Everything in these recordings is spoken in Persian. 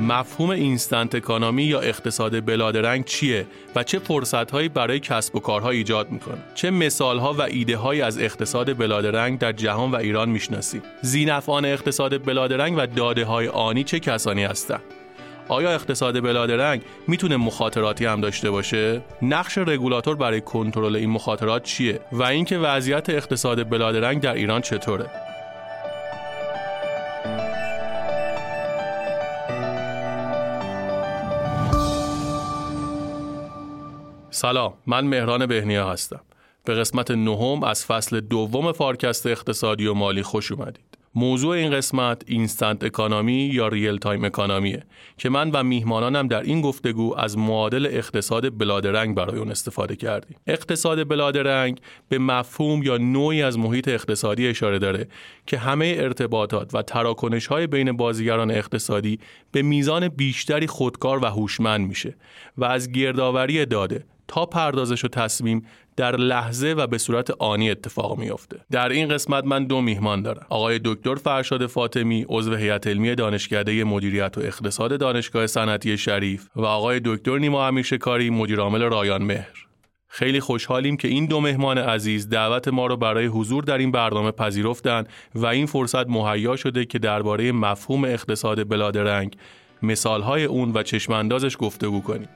مفهوم instant economy یا اقتصاد بلادرنگ چیه و چه فرصتهایی برای کسب و کارها ایجاد می‌کنه چه مثالها و ایده از اقتصاد بلادرنگ در جهان و ایران می‌شناسی ذینفعان اقتصاد بلادرنگ و داده های آنی چه کسانی هستند آیا اقتصاد بلادرنگ می‌تونه مخاطراتی هم داشته باشه؟ نقش رگولاتور برای کنترل این مخاطرات چیه؟ و اینکه وضعیت اقتصاد بلادرنگ در ایران چطوره؟ سلام من مهران بهنیا هستم به قسمت نهم از فصل دوم فارکست اقتصادی و مالی خوش اومدید موضوع این قسمت instant economy یا real-time economy ه که من و میهمانانم در این گفتگو از معادل اقتصاد بلادرنگ برای اون استفاده کردیم. اقتصاد بلادرنگ به مفهوم یا نوعی از محیط اقتصادی اشاره داره که همه ارتباطات و تراکنش های بین بازیگران اقتصادی به میزان بیشتری خودکار و هوشمند میشه و از گردآوری داده تا پردازش و تصمیم در لحظه و به صورت آنی اتفاق میافته. در این قسمت من دو میهمان دارم. آقای دکتر فرشاد فاطمی عضو هیئت علمی دانشکده مدیریت و اقتصاد دانشگاه صنعتی شریف و آقای دکتر نیما امیرشکاری مدیرعامل رایان مهر. خیلی خوشحالیم که این دو مهمان عزیز دعوت ما رو برای حضور در این برنامه پذیرفتند و این فرصت مهیا شده که درباره مفهوم اقتصاد بلادرنگ مثالهای اون و چشماندازش گفتگو کنیم.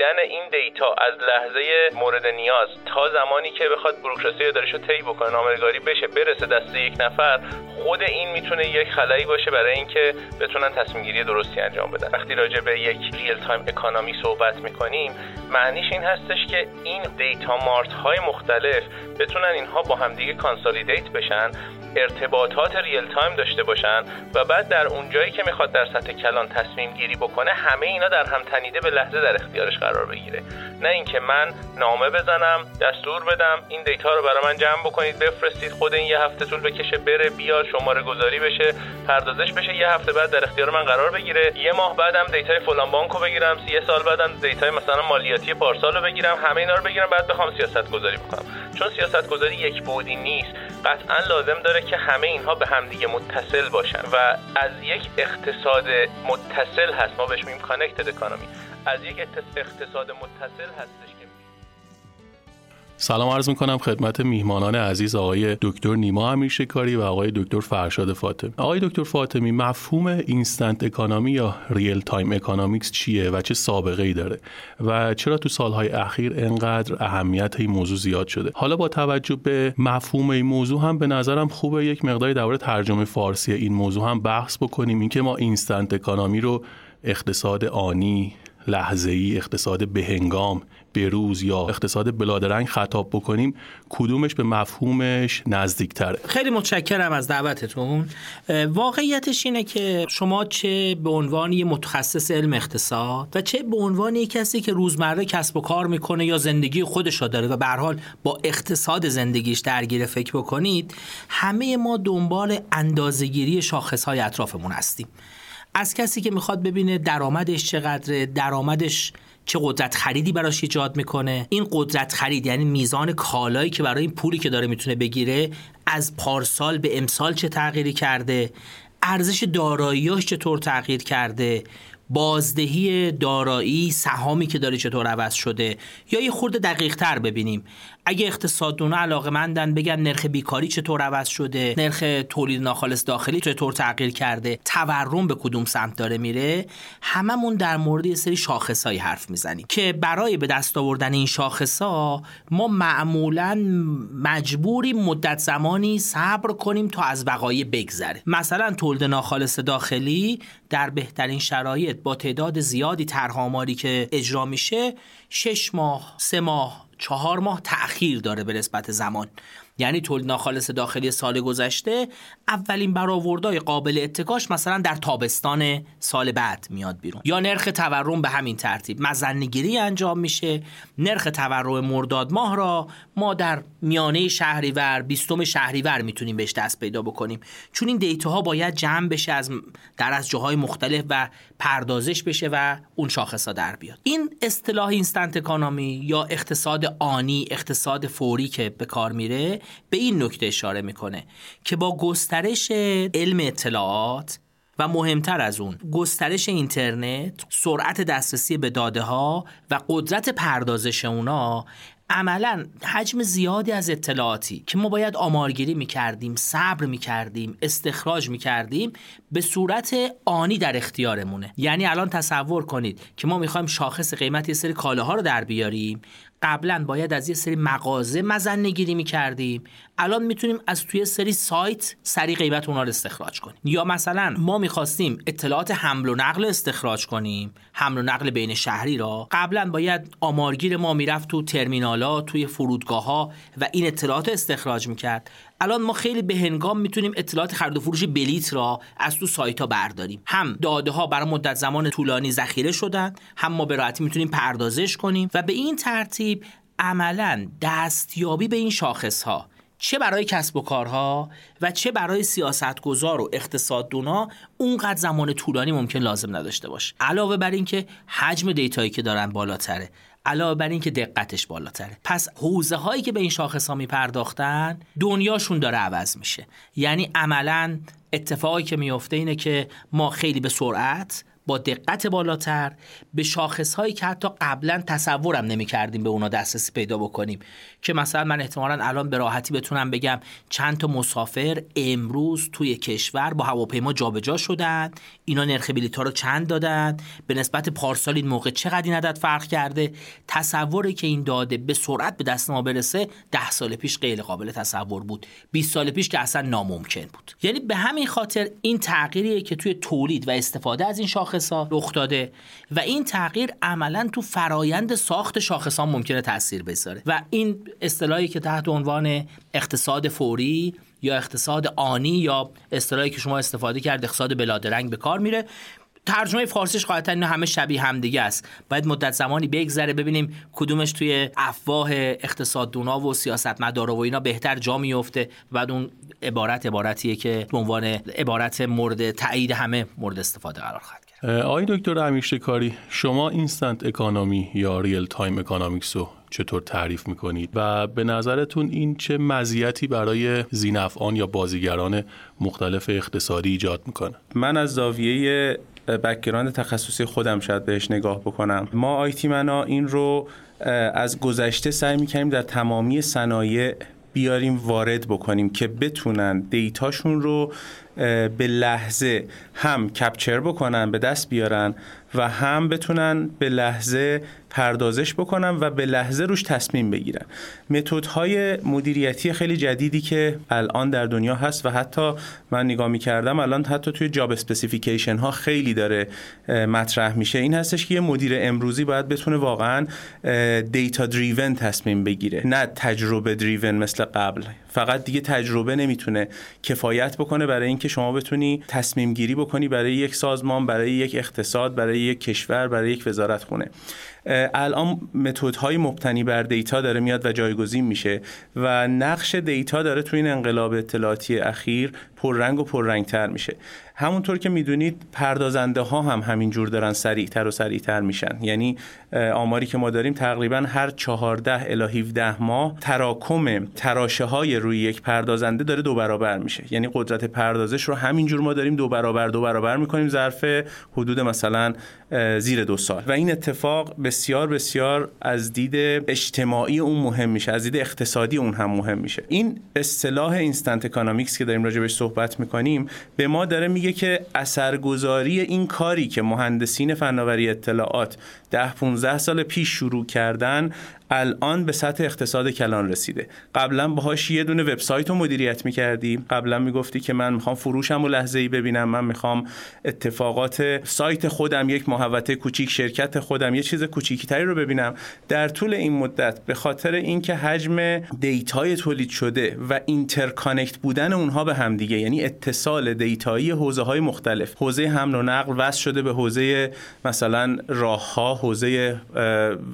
رسیدن این دیتا از لحظه مورد نیاز تا زمانی که بخواد بروکراسی اداریشو طی بکنه نامه نگاری بشه برسه دست یک نفر خود این می‌تونه یک خلایی باشه برای اینکه بتونن تصمیم گیری درستی انجام بدن. وقتی راجع به یک real-time economy صحبت می‌کنیم معنیش این هستش که این data mart های مختلف بتونن اینها با همدیگه consolidate بشن ارتباطات real-time داشته باشن و بعد در اونجایی که می‌خواد در سطح کلان تصمیم گیری بکنه همه اینا در هم تنیده به لحظه در اختیارش قرار بگیره. نه اینکه من نامه بزنم دستور بدم این دیتا رو برای من جمع بکنید بفرستید خود این یه هفته طول بکشه بره بیاد شماره گذاری بشه پردازش بشه یه هفته بعد در اختیار من قرار بگیره. یه ماه بعدم دیتای فلان بانکو بگیرم یه سال بعدم دیتای مثلا مالیاتی پارسال رو بگیرم همه اینا رو بگیرم بعد بخوام سیاست گذاری بکنم. چون سیاست گذاری یک بعدی نیست قطعا لازم داره که همه اینها به همدیگه متصل باشن. و از یک اقتصاد متصل هست. ما بهش میگیم connected economy از یک اقتصاد متصل هستش سلام عرض می‌کنم خدمت میهمانان عزیز آقای دکتر نیما امیرشکاری و آقای دکتر فرشاد فاطمی. آقای دکتر فاطمی مفهوم instant economy یا real-time economics چیه و چه سابقه ای داره؟ و چرا تو سالهای اخیر انقدر اهمیت این موضوع زیاد شده؟ حالا با توجه به مفهوم این موضوع هم به نظرم خوبه یک مقداری درباره ترجمه فارسی این موضوع هم بحث بکنیم. اینکه ما اینستنت اکانومی رو اقتصاد آنی لحظه ای اقتصاد بهنگام بروز یا اقتصاد بلادرنگ خطاب بکنیم کدومش به مفهومش نزدیکتره؟ خیلی متشکرم از دعوتتون. واقعیتش اینه که شما چه به عنوان یه متخصص علم اقتصاد و چه به عنوان یک کسی که روزمره کسب و کار می‌کنه یا زندگی خودش داره و به حال با اقتصاد زندگیش درگیر فکر بکنید همه ما دنبال اندازهگیری شاخصهای اطرافمون هستیم. از کسی که می‌خواد ببینه درآمدش چقدره درآمدش چه قدرت خریدی براش ایجاد می‌کنه. این قدرت خرید یعنی میزان کالایی که برای این پولی که داره می‌تونه بگیره از پارسال به امسال چه تغییری کرده؟ ارزش داراییاش چطور تغییر کرده؟ بازدهی دارایی سهامی که داره چطور عوض شده یا یه خورده دقیق تر ببینیم. اگه اقتصاددونا علاقه مندن بگن نرخ بیکاری چطور عوض شده نرخ تولید ناخالص داخلی چطور تغییر کرده تورم به کدوم سمت داره میره هممون در مورد یه سری شاخصایی حرف می‌زنیم که برای به دست آوردن این شاخصا ما معمولا مجبوری مدت زمانی صبر کنیم تا از وقایع بگذره. مثلا تولید ناخالص داخلی در بهترین شرایط با تعداد زیادی طرح که اجرا میشه شش ماه سه ماه چهار ماه تأخیر داره به نسبت زمان. یعنی تولید ناخالص داخلی سال گذشته اولین برآوردهای قابل اتکاش مثلا در تابستان سال بعد میاد بیرون. یا نرخ تورم به همین ترتیب. مزنگیری انجام میشه نرخ تورم مرداد ماه را ما در میانه شهریور بیستم شهریور می‌تونیم بهش دست پیدا بکنیم. چون این دیتا ها باید جمع بشه از در از جاهای مختلف و پردازش بشه و اون شاخص ها در بیاد. این اصطلاح اینستنت اکانومی یا اقتصاد آنی اقتصاد فوری که به کار میره به این نکته اشاره می‌کنه که با گسترش علم اطلاعات و مهمتر از اون گسترش اینترنت سرعت دسترسی به داده ها و قدرت پردازش اونا عملا حجم زیادی از اطلاعاتی که ما باید آمارگیری می‌کردیم صبر می‌کردیم استخراج می‌کردیم به صورت آنی در اختیارمونه. یعنی الان تصور کنید که ما می‌خوایم شاخص قیمت یه سری کالاها رو در بیاریم. قبلا باید از یه سری مغازه مزنه گیری می‌کردیم. الان می‌تونیم از توی سری سایت سری قیمت اونا رو استخراج کنیم. یا مثلا ما می‌خواستیم اطلاعات حمل و نقل استخراج کنیم حمل و نقل بین شهری را. قبلا باید آمارگیر ما می‌رفت تو ترمینالا توی فرودگاه ها و این اطلاعات استخراج می‌کرد. الان ما خیلی به هنگام می‌تونیم اطلاعات خرید و فروش بلیت را از تو سایت ها برداریم. هم داده ها برای مدت زمان طولانی ذخیره شدن هم ما به راحتی می‌تونیم پردازش کنیم و به این ترتیب عملا دستیابی به این شاخص ها چه برای کسب و کارها و چه برای سیاستگزار و اقتصاددونا اونقدر زمان طولانی ممکن لازم نداشته باشه. علاوه بر اینکه حجم دیتایی که دارن بالاتره. علاوه بر اینکه دقتش بالاتره. پس حوزه هایی که به این شاخص ها میپرداختن دنیاشون داره عوض میشه. یعنی عملا اتفاقی که میفته اینه که ما خیلی به سرعت با دقت بالاتر به شاخص هایی که حتی قبلا تصورم نمی کردیم به اونا دسترسی پیدا بکنیم که مثلا من احتمالا الان به راحتی بتونم بگم چند تا مسافر امروز توی کشور با هواپیما جابجا شدن اینا نرخ بلیط ها رو چند دادن به نسبت پارسال این موقع چقدر این عدد فرق کرده؟ تصوری که این داده به سرعت به دست ما برسه ده سال پیش غیر قابل تصور بود. 20 سال پیش که اصلا ناممکن بود. یعنی به همین خاطر این تغییریه که توی تولید و استفاده از این شاخص رخ داده و این تغییر عملا تو فرایند ساخت شاخص ها ممکنه تاثیر بذاره. و این اصطلاحی که تحت عنوان اقتصاد فوری یا اقتصاد آنی یا اصطلاحی که شما استفاده کرد اقتصاد بلادرنگ به کار میره. ترجمه فارسیش قاعدتا اینا همه شبیه همدیگه است. باید مدت زمانی بگذره ببینیم کدومش توی افواه اقتصاددونا و سیاستمدارا و اینا بهتر جا میفته بعد اون عبارت عبارتیه که به عنوان عبارت مورد تایید همه مورد استفاده قرار خواهد آقای دکتر امیرشکاری شما instant economy یا real-time economics رو چطور تعریف می‌کنید؟ و به نظرتون این چه مزیتی برای ذینفعان یا بازیگران مختلف اقتصادی ایجاد می‌کنه؟ من از زاویه background تخصصی خودم شاید بهش نگاه بکنم. ما آی‌تی‌من‌ها این رو از گذشته سعی می‌کنیم در تمامی صنایع بیاریم وارد بکنیم که بتونن data شون رو به لحظه هم capture بکنن به دست بیارن و هم بتونن به لحظه پردازش بکنن و به لحظه روش تصمیم بگیرن متدهای مدیریتی خیلی جدیدی که الان در دنیا هست و حتی من نگاه می‌کردم الان حتی توی job specification ها خیلی داره مطرح میشه. این هستش که یه مدیر امروزی باید بتونه واقعا data driven تصمیم بگیره. نه تجربه driven مثل قبل. فقط دیگه تجربه نمی‌تونه کفایت بکنه برای اینکه شما بتونی تصمیم گیری بکنی برای یک سازمان برای یک اقتصاد برای یک کشور برای یک وزارتخونه الان های مبتنی بر data داره میاد و جایگزین میشه و نقش data داره تو این انقلاب اطلاعاتی اخیر پررنگ و پررنگتر میشه. همونطور که می‌دونید پردازنده ها هم همینجور دارن سریعتر و سریعتر میشن. یعنی آماری که ما داریم تقریبا هر 14 الی 17 ماه تراکم تراشه های روی یک پردازنده داره دو برابر میشه. یعنی قدرت پردازش رو همینجور ما داریم دو برابر دو برابر می‌کنیم ظرف حدود مثلا زیر دو سال. و این اتفاق بسیار بسیار از دید اجتماعی اون مهم میشه از دید اقتصادی اون هم مهم میشه. این اصطلاح instant economics که داریم راجع بهش صحبت می‌کنیم به ما داره میگه که اثرگذاری این کاری که مهندسین فناوری اطلاعات ده 15 سال پیش شروع کردن الان به سطح اقتصاد کلان رسیده. قبلا باهاش یه دونه وبسایت رو مدیریت می‌کردی قبلا می‌گفتی که من می‌خوام فروشم و لحظه ای ببینم من می‌خوام اتفاقات سایت خودم یک محوطه کوچیک شرکت خودم یه چیز کوچیکتری رو ببینم. در طول این مدت به خاطر اینکه حجم data ی تولید شده و interconnect بودن اونها به همدیگه یعنی اتصال data یی حوزه های مختلف حوزه حمل و نقل وصل شده به حوزه مثلا راه ها حوزه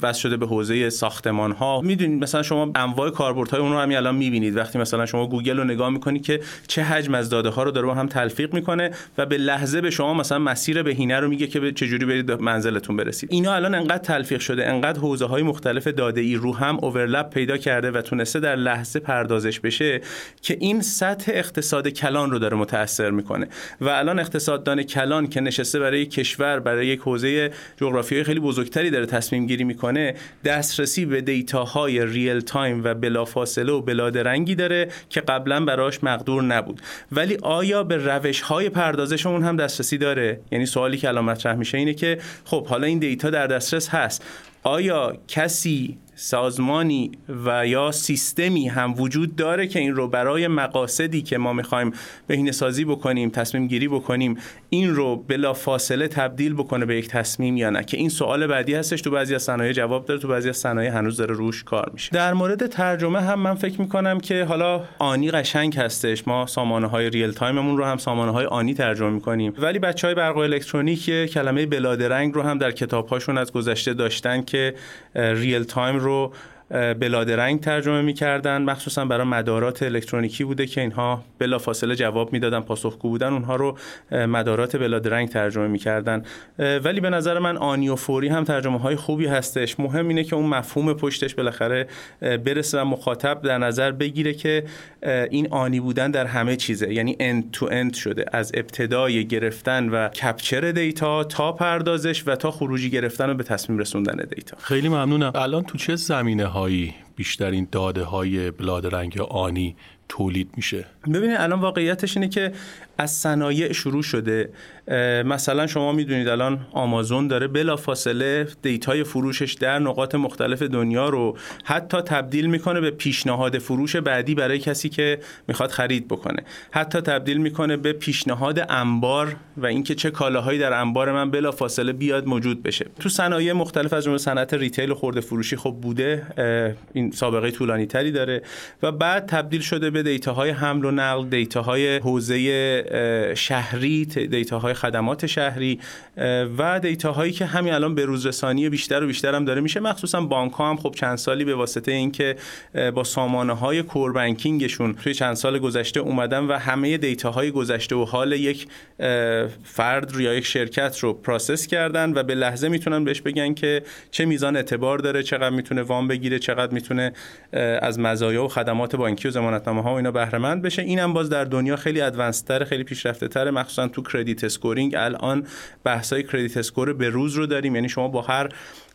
وصل شده به حوزه ساخت ساختمان ها می‌دونید مثلا شما انواع کاربردهای اون رو همین الان می‌بینید. وقتی مثلا شما گوگل رو نگاه می‌کنید که چه حجم از داده ها رو داره با هم تلفیق می‌کنه و به لحظه به شما مثلا مسیر بهینه رو میگه که چجوری برید منزلتون برسید. اینا الان انقدر تلفیق شده انقدر حوزه های مختلف داده ای رو هم اوورلپ پیدا کرده و تونسته در لحظه پردازش بشه که این سطح اقتصاد کلان رو داره متاثر می‌کنه. و الان اقتصاددان کلان که نشسته برای کشور برای یک حوزه جغرافیایی خیلی بزرگتری داره تصمیم گیری می‌کنه دسترسی به data های real-time و بلافاصله و بلادرنگی داره که قبلا براش مقدور نبود. ولی آیا به روش های پردازش اون هم دسترسی داره؟ یعنی سوالی که الان مطرح میشه اینه که خب حالا این data در دسترس هست. آیا کسی سازمانی و یا سیستمی هم وجود داره که این رو برای مقاصدی که ما می‌خوایم بهینه سازی بکنیم تصمیم گیری بکنیم این رو بلافاصله تبدیل بکنه به یک تصمیم یا نه؟ که این سوال بعدی هستش تو بعضی از صنایع جواب داره تو بعضی از صنایع هنوز داره روش کار میشه. در مورد ترجمه هم من فکر می‌کنم که حالا آنی قشنگ هستش. ما سامانه های real-time مون رو هم سامانه های آنی ترجمه می‌کنیم. ولی بچه های برق الکترونیک کلمه بلادرنگ رو هم در کتاب هاشون از گذشته داشتن که real-time رو بلادرنگ ترجمه می‌کردن. مخصوصا برای مدارات الکترونیکی بوده که اینها بلافاصله جواب می‌دادن پاسخگو بودن. اونها رو مدارات بلادرنگ ترجمه می‌کردن. ولی به نظر من آنی و فوری هم ترجمه های خوبی هستش. مهم اینه که اون مفهوم پشتش بالاخره برسه و مخاطب در نظر بگیره که این آنی بودن در همه چیزه. یعنی end to end شده. از ابتدای گرفتن و capture data تا پردازش و تا خروجی گرفتن و به تصمیم رسوندن data خیلی ممنونم. الان تو چه زمینه هایی بیشترین داده های بلادرنگ آنی تولید میشه. ببینید الان واقعیتش اینه که از صنایع شروع شده. مثلا شما می‌دونید الان آمازون داره بلافاصله data ی فروشش در نقاط مختلف دنیا رو حتی تبدیل می‌کنه به پیشنهاد فروش بعدی برای کسی که می‌خواد خرید بکنه. حتی تبدیل می‌کنه به پیشنهاد انبار و اینکه چه کالاهایی در انبار من بلافاصله بیاد موجود بشه. تو صنایع مختلف از جمله صنعت retail و خرده فروشی خب بوده. این سابقه طولانی تری داره. و بعد تبدیل شده به data های حمل و نقل data های حوزه شهری data های خدمات شهری و data هایی که همین الان به روزرسانی بیشتر و بیشتر هم داره میشه. مخصوصا بانک ها هم خب چند سالی به واسطه اینکه با سامانه های core banking شون توی چند سال گذشته اومدن و همه data های گذشته و حال یک فرد یا یک شرکت رو process کردن و به لحظه می‌تونن بهش بگن که چه میزان اعتبار داره چقدر می‌تونه وام بگیره چقدر می‌تونه از مزایا و خدمات بانکی و ضمانتنامه ها و اینا بهره مند بشه. اینم باز در دنیا خیلی advance خیلی پیشرفته تره. مخصوصا تو credit scoring الان بحثای credit score به روز رو داریم. یعنی شما با هر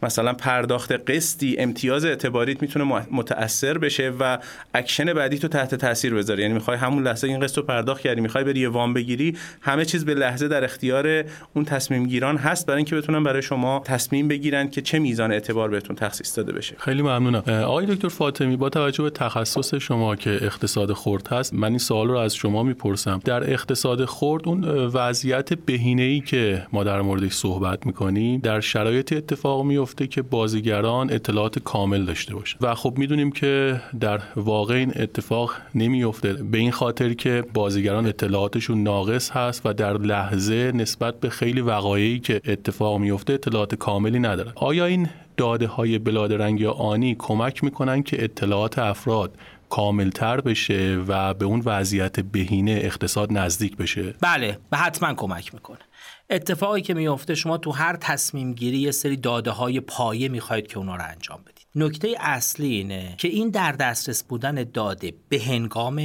مثلا پرداخت قسطی امتیاز اعتباریت می‌تونه متاثر بشه و اکشن بعدی تو تحت تاثیر بذاره. یعنی می‌خوای همون لحظه این قسط رو پرداخت کردی می‌خوای بری وام بگیری همه چیز به لحظه در اختیار اون تصمیم گیران هست برای اینکه بتونن برای شما تصمیم بگیرن که چه میزان اعتبار بهتون تخصیص داده بشه. خیلی ممنونم. آقای دکتر فاطمی با توجه به تخصص شما که اقتصاد خرد هست من این سوال رو از شما می‌پرسم. در اقتصاد خرد اون وضعیت بهینه ای که ما در موردش صحبت می‌کنیم در شرایط اتفاق میفته که بازیگران اطلاعات کامل داشته باشن. و خب می‌دونیم که در واقع این اتفاق نمیفته به این خاطر که بازیگران اطلاعاتشون ناقص هست و در لحظه نسبت به خیلی وقایعی که اتفاق میفته اطلاعات کاملی ندارن. آیا این داده های بلادرنگ یا آنی کمک می‌کنن که اطلاعات افراد کاملتر بشه و به اون وضعیت بهینه اقتصاد نزدیک بشه؟ بله و حتما کمک می‌کنه. اتفاقی که میفته شما تو هر تصمیم گیری یه سری داده های پایه می‌خواید که اونا رو انجام بدید. نکته اصلی اینه که این در دسترس بودن داده به هنگام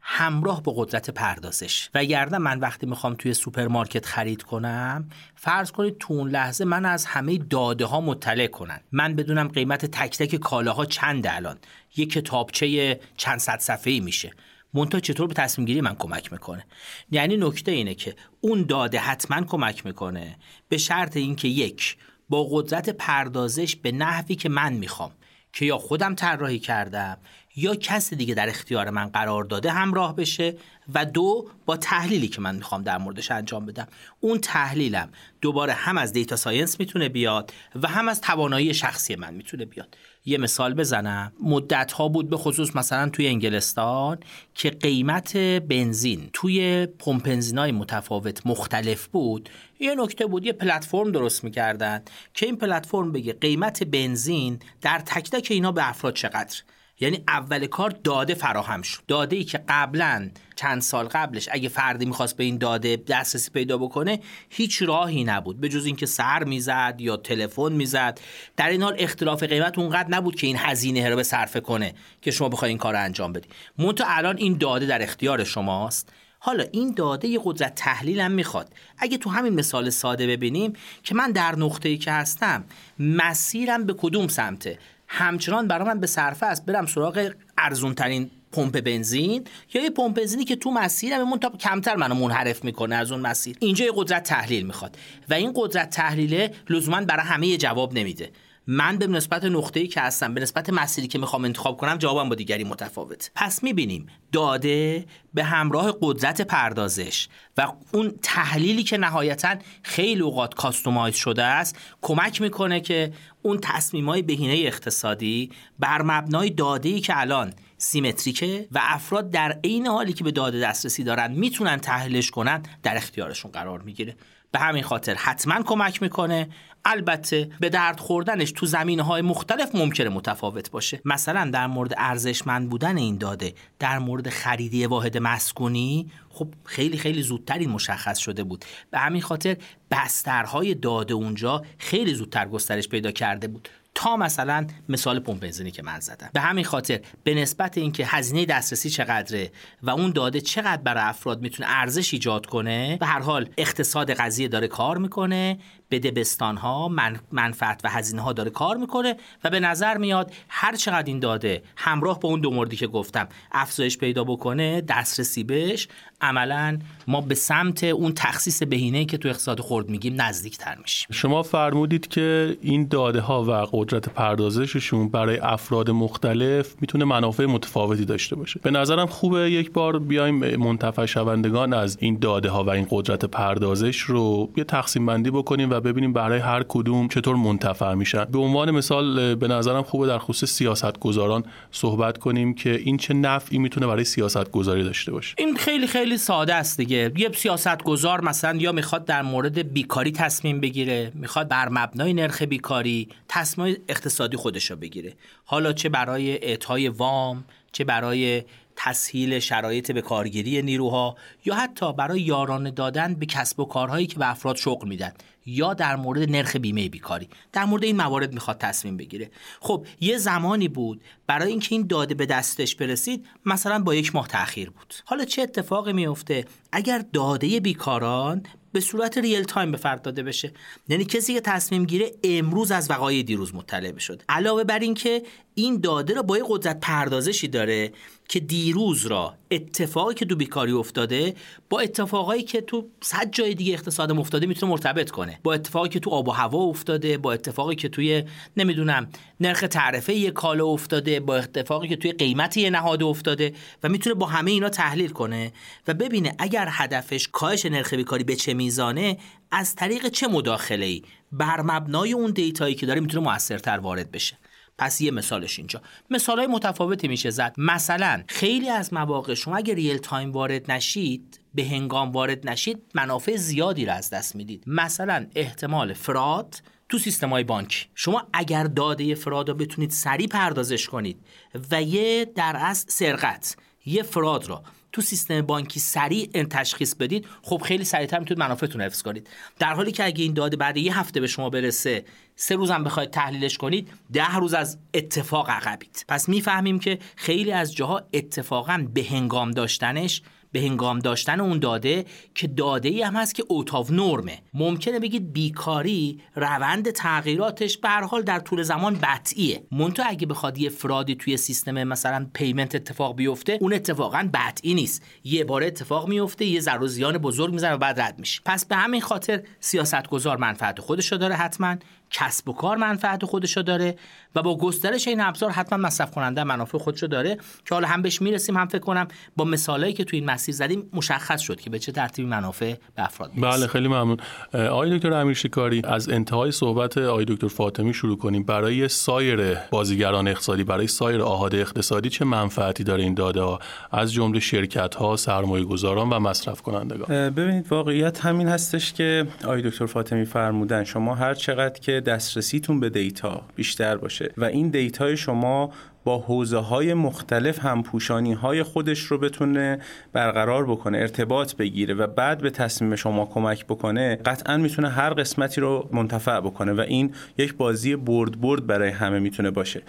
همراه با قدرت پردازش. وگرنه من وقتی می‌خوام توی سوپرمارکت خرید کنم فرض کنید تو اون لحظه من از همه داده ها مطلع کنن. من بدونم قیمت تک تک کالاها چنده الان. یه کتابچه چند صد صفحه‌ای میشه. مونتا چطور به تصمیم گیری من کمک می‌کنه؟ یعنی نکته اینه که اون داده حتما کمک می‌کنه. به شرط اینکه یک با قدرت پردازش به نحوی که من می‌خوام که یا خودم طراحی کردم یا کسی دیگه در اختیار من قرار داده همراه بشه و دو با تحلیلی که من می‌خوام در موردش انجام بدم. اون تحلیلم دوباره هم از data science می‌تونه بیاد و هم از توانایی شخصی من می‌تونه بیاد. یه مثال بزنم. مدت ها بود به خصوص مثلا توی انگلستان که قیمت بنزین توی پمپ های متفاوت مختلف بود. یه نکته بود یه پلتفرم درست می‌کردن که این پلتفرم بگه قیمت بنزین در تک تک اینا به افراد چقدر. یعنی اول کار داده فراهم شد. داده ای که قبلا چند سال قبلش اگه فردی می‌خواست به این داده دسترسی پیدا بکنه هیچ راهی نبود. به جز اینکه سر می‌زد یا تلفن می‌زد. در این حال اختلاف قیمت اونقدر نبود که این هزینه رو به صرفه کنه که شما بخواید این کار رو انجام بدی. منتها الان این داده در اختیار شماست. حالا این داده یه قدرت تحلیل هم می‌خواد. اگه تو همین مثال ساده ببینیم که من در نقطه‌ای که هستم مسیرم به کدوم سمته؟ همچنان برای من به صرفه است برم سراغ ارزون ترین پمپ بنزین یا یه پمپ بنزینی که تو مسیرم اون تا کمتر منو منحرف می‌کنه از اون مسیر. اینجا یه قدرت تحلیل می‌خواد و این قدرت تحلیله لزوما برای همه جواب نمیده. من به نسبت نقطه‌ای که هستم به نسبت مسیری که می‌خوام انتخاب کنم جوابم با دیگری متفاوت پس می‌بینیم داده به همراه قدرت پردازش و اون تحلیلی که نهایتا خیلی اوقات کاستومایز شده است کمک می‌کنه که اون تصمیم های بهینه اقتصادی بر مبنای داده که الان سیمتریکه و افراد در عین حالی که به داده دسترسی دارن می‌تونن تحلیلش کنن در اختیارشون قرار می‌گیره. به همین خاطر حتما کمک می‌کنه. البته به درد خوردنش تو زمینه های مختلف ممکنه متفاوت باشه. مثلا در مورد ارزشمند بودن این داده در مورد خریدی واحد مسکونی خب خیلی خیلی زودتر این مشخص شده بود. به همین خاطر بسترهای داده اونجا خیلی زودتر گسترش پیدا کرده بود. تا مثلا مثال پمپ بنزینی که من زدم. به همین خاطر به نسبت اینکه هزینه دسترسی چقدره و اون داده چقدر برای افراد می‌تونه ارزش ایجاد کنه به هر حال اقتصاد قضیه داره کار می‌کنه به دبستان ها منفعت و هزینه ها داره کار می‌کنه و به نظر میاد هر چقدر این داده همراه با اون دو موردی که گفتم افزایش پیدا بکنه دسترسی بهش عملا ما به سمت اون تخصیص بهینه که تو اقتصاد خرد میگیم نزدیک تر میشیم. شما فرمودید که این داده ها و قدرت پردازششون برای افراد مختلف می‌تونه منافع متفاوتی داشته باشه. به نظرم خوبه یک بار بیایم منتفع شوندگان از این داده ها و این قدرت پردازش رو یه تقسیم بندی بکنیم و ببینیم برای هر کدوم چطور منتفع میشن. به عنوان مثال به نظرم خوبه در خصوص سیاست گذاران صحبت کنیم که این چه نفعی می‌تونه برای سیاست گذاری داشته باشه. این خیلی خیلی ساده است دیگه. یه سیاست گذار مثلا یا می‌خواد در مورد بیکاری تصمیم بگیره می‌خواد بر مبنای نرخ بیکاری تصمیم اقتصادی خودش رو بگیره. حالا چه برای اعطای وام چه برای تسهیل شرایط به کارگیری نیروها یا حتی برای یارانه دادن به کسب و کارهایی که به افراد شغل میدن. یا در مورد نرخ بیمه بیکاری. در مورد این موارد می‌خواد تصمیم بگیره. خب یه زمانی بود برای اینکه این داده به دستش برسید مثلا با یک ماه تاخیر بود. حالا چه اتفاقی میفته اگر داده بیکاران به صورت ریل تایم به فرد داده بشه. یعنی کسی که تصمیم گیره امروز از وقایع دیروز مطلع شده علاوه بر اینکه این داده را با یه قدرت پردازشی داره که دیروز را اتفاقی که تو بیکاری افتاده با اتفاقایی که تو صد جای دیگه اقتصاد افتاده می‌تونه مرتبط کنه. با اتفاقی که تو آب و هوا افتاده با اتفاقی که توی نمی‌دونم نرخ تعرفه یه کالا افتاده با اتفاقی که توی قیمت یه نهاد افتاده و می‌تونه با همه اینا تحلیل کنه و ببینه اگر هدفش کاهش نرخ بیکاری به چه میزانه از طریق چه مداخله ای بر مبنای اون data یی که داره می‌تونه موثرتر وارد بشه. پس یه مثالش اینجا. مثال های متفاوتی میشه زد. مثلا خیلی از مواقع شما اگر real time وارد نشید به هنگام وارد نشید منافع زیادی را از دست می‌دید. مثلا احتمال fraud تو سیستم های بانکی شما اگر داده فراد رو بتونید سریع پردازش کنید و یه در اصل سرقت یه فراد رو. تو سیستم بانکی سریع تشخیص بدید خب خیلی سریعتر می‌تونید منافعتون حفظ کنید. در حالی که اگه این داده بعد یه هفته به شما برسه سه روزم بخواید تحلیلش کنید ده روز از اتفاق عقبید. پس می‌فهمیم که خیلی از جاها اتفاقا به هنگام داشتنش به هنگام داشتن اون داده که داده ای هم هست که اوتاو نرمه. ممکنه بگید بیکاری روند تغییراتش به حال در طول زمان بطعیه منتها اگه بخواد یه فرادی توی سیستم مثلا پیمنت اتفاق بیفته اون اتفاقا بطعی نیست. یه بار اتفاق میفته یه ضرر زیان بزرگ می‌زنه و بعد رد میشه. پس به همین خاطر سیاستگزار منفعت خودش داره حتما. کسب و کار منفعت خودشو داره و با گسترش این ابزار حتما مصرف کننده منافع خودشو داره که حالا هم بهش می‌رسیم هم فکر کنم با مثالایی که تو این مسیر زدیم مشخص شد که به چه ترتیبی منافع به افراد می‌رسه. بله خیلی ممنون. آقای دکتر امیرشکاری از انتهای صحبت آقای دکتر فاطمی شروع کنیم. برای سایر بازیگران اقتصادی برای سایر آحاد اقتصادی چه منفعتی داره این داده ها؟ از جمله شرکت ها سرمایه گذاران و مصرف کنندگان ببینید واقعیت همین هستش که آقای دکتر فاطمی فرمودن. شما هر چقدر که دسترسیتون به data بیشتر باشه. و این data ی شما با حوزه های مختلف هم پوشانی های خودش رو بتونه برقرار بکنه ارتباط بگیره و بعد به تصمیم شما کمک بکنه قطعا می‌تونه هر قسمتی رو منتفع بکنه و این یک بازی برد برد برای همه می‌تونه باشه.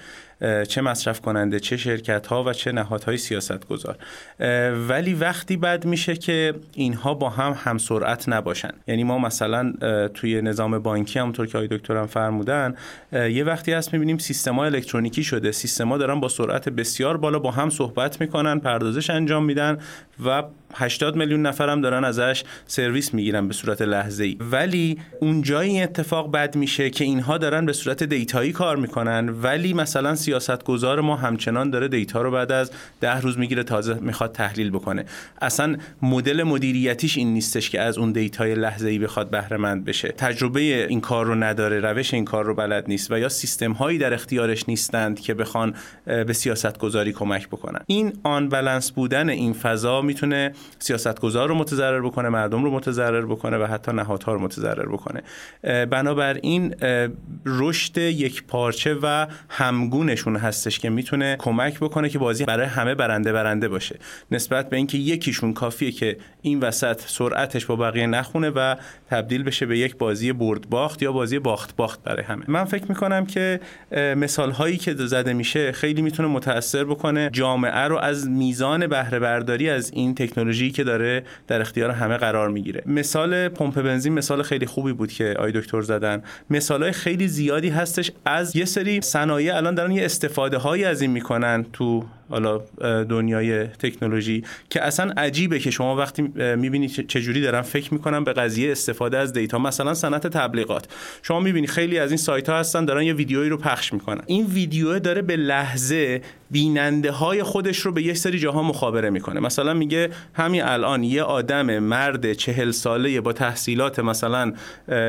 چه مصرف کننده چه شرکت ها و چه نهادهای سیاست گذار ولی وقتی بد میشه که اینها با هم هم سرعت نباشن. یعنی ما مثلا توی نظام بانکی همونطور که آقای دکترم فرمودن یه وقتی هست می‌بینیم سیستما الکترونیکی شده سیستما دارن با سرعت بسیار بالا با هم صحبت می‌کنن پردازش انجام میدن و 80 میلیون نفرم دارن ازش سرویس می‌گیرن به صورت لحظه ای ولی اون جایی اتفاق بد میشه که اینها دارن به صورت data یی کار می‌کنن. ولی مثلا سیاستگذار ما همچنان داره data رو بعد از ده روز می‌گیره تازه می‌خواد تحلیل بکنه. اصلا مدل مدیریتیش این نیستش که از اون data ی لحظه ای بخواد بهره مند بشه. تجربه این کار رو نداره روش این کار رو بلد نیست و یا سیستم هایی در اختیارش نیستند که بخوان به سیاست گذاری کمک بکنن. این آن بالانس بودن این فضا می‌تونه سیاستگزار رو متضرر بکنه مردم رو متضرر بکنه و حتی نهادها رو متضرر بکنه. بنابراین رشد یک پارچه و همگونشون هستش که می‌تونه کمک بکنه که بازی برای همه برنده برنده باشه. نسبت به اینکه یکیشون کافیه که این وسط سرعتش با بقیه نخونه و تبدیل بشه به یک بازی برد باخت یا بازی باخت باخت برای همه. من فکر می‌کنم که مثال هایی که زده میشه خیلی می‌تونه متاثر بکنه. جامعه رو از میزان بهره برداری از این تکنولوژی که داره در اختیار همه قرار می‌گیره. مثال پمپ بنزین مثال خیلی خوبی بود که آی دکتر زدن. مثال های خیلی زیادی هستش از یه سری صنایع الان دارن یه استفاده هایی از این می‌کنن تو حالا دنیای تکنولوژی که اصلا عجیبه که شما وقتی می‌بینی چجوری دارن فکر می‌کنن به قضیه استفاده از دیتا مثلا صنعت تبلیغات. شما می‌بینی خیلی از این سایت ها هستن دارن یه ویدیویی رو پخش می‌کنن. این ویدیو داره به لحظه بیننده های خودش رو به یک سری جاها مخابره می‌کنه. مثلا میگه همین الان یه آدم مرد چهل ساله با تحصیلات مثلا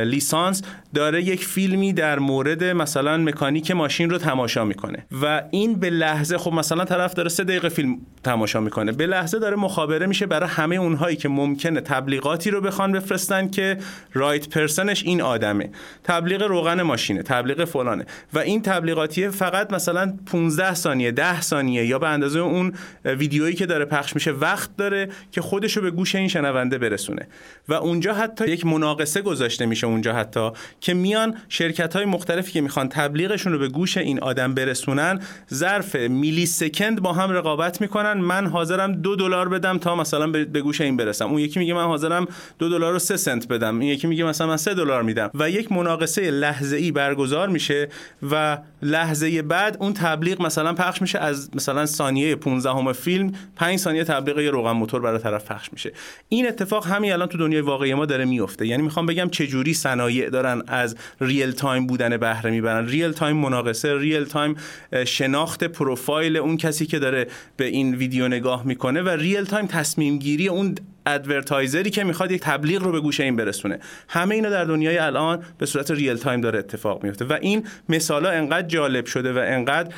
لیسانس داره یک فیلمی در مورد مثلا مکانیک ماشین رو تماشا می‌کنه. و این به لحظه خب مثلا طرف داره سه دقیقه فیلم تماشا می‌کنه. به لحظه داره مخابره میشه برای همه اونهایی که ممکنه تبلیغاتی رو بخوان بفرستن که رایت پرسنش این آدمه. تبلیغ روغن ماشینه تبلیغ فلانه. و این تبلیغاتی فقط مثلا 15 ثانیه 10 ثانیه یا به اندازه اون ویدیویی که داره پخش میشه وقت داره که خودشو به گوش این شنونده برسونه. و اونجا حتی یک مناقصه گذاشته میشه اونجا حتی که میان شرکت های مختلفی که می‌خوان تبلیغشون رو به گوش این آدم برسونن ظرف میلی سکند با هم رقابت می‌کنن. من حاضرم دو دلار بدم تا مثلا به گوش این برسم. اون یکی میگه من حاضرم دو دلار و سه سنت بدم. این یکی میگه مثلا من سه دلار میدم. و یک مناقصه لحظه ای برگزار میشه و لحظه بعد اون تبلیغ مثلا پخش میشه از مثلا ثانیه 15 ام فیلم 5 ثانیه تبلیغ یه روغن موتور برای طرف پخش میشه. این اتفاق همین الان تو دنیای واقعی ما داره میفته یعنی می‌خوام بگم چه جوری صنایع دارن از real time بودن بهره می‌برن. real time مناقصه real time شناخت پروفایل اون کسی که داره به این ویدیو نگاه می‌کنه و real time تصمیم گیری اون advertiser ی که می‌خواد یک تبلیغ رو به گوش این برسونه. همه اینا در دنیای الان به صورت real time داره اتفاق میفته و این مثالا انقدر جالب شده و انقدر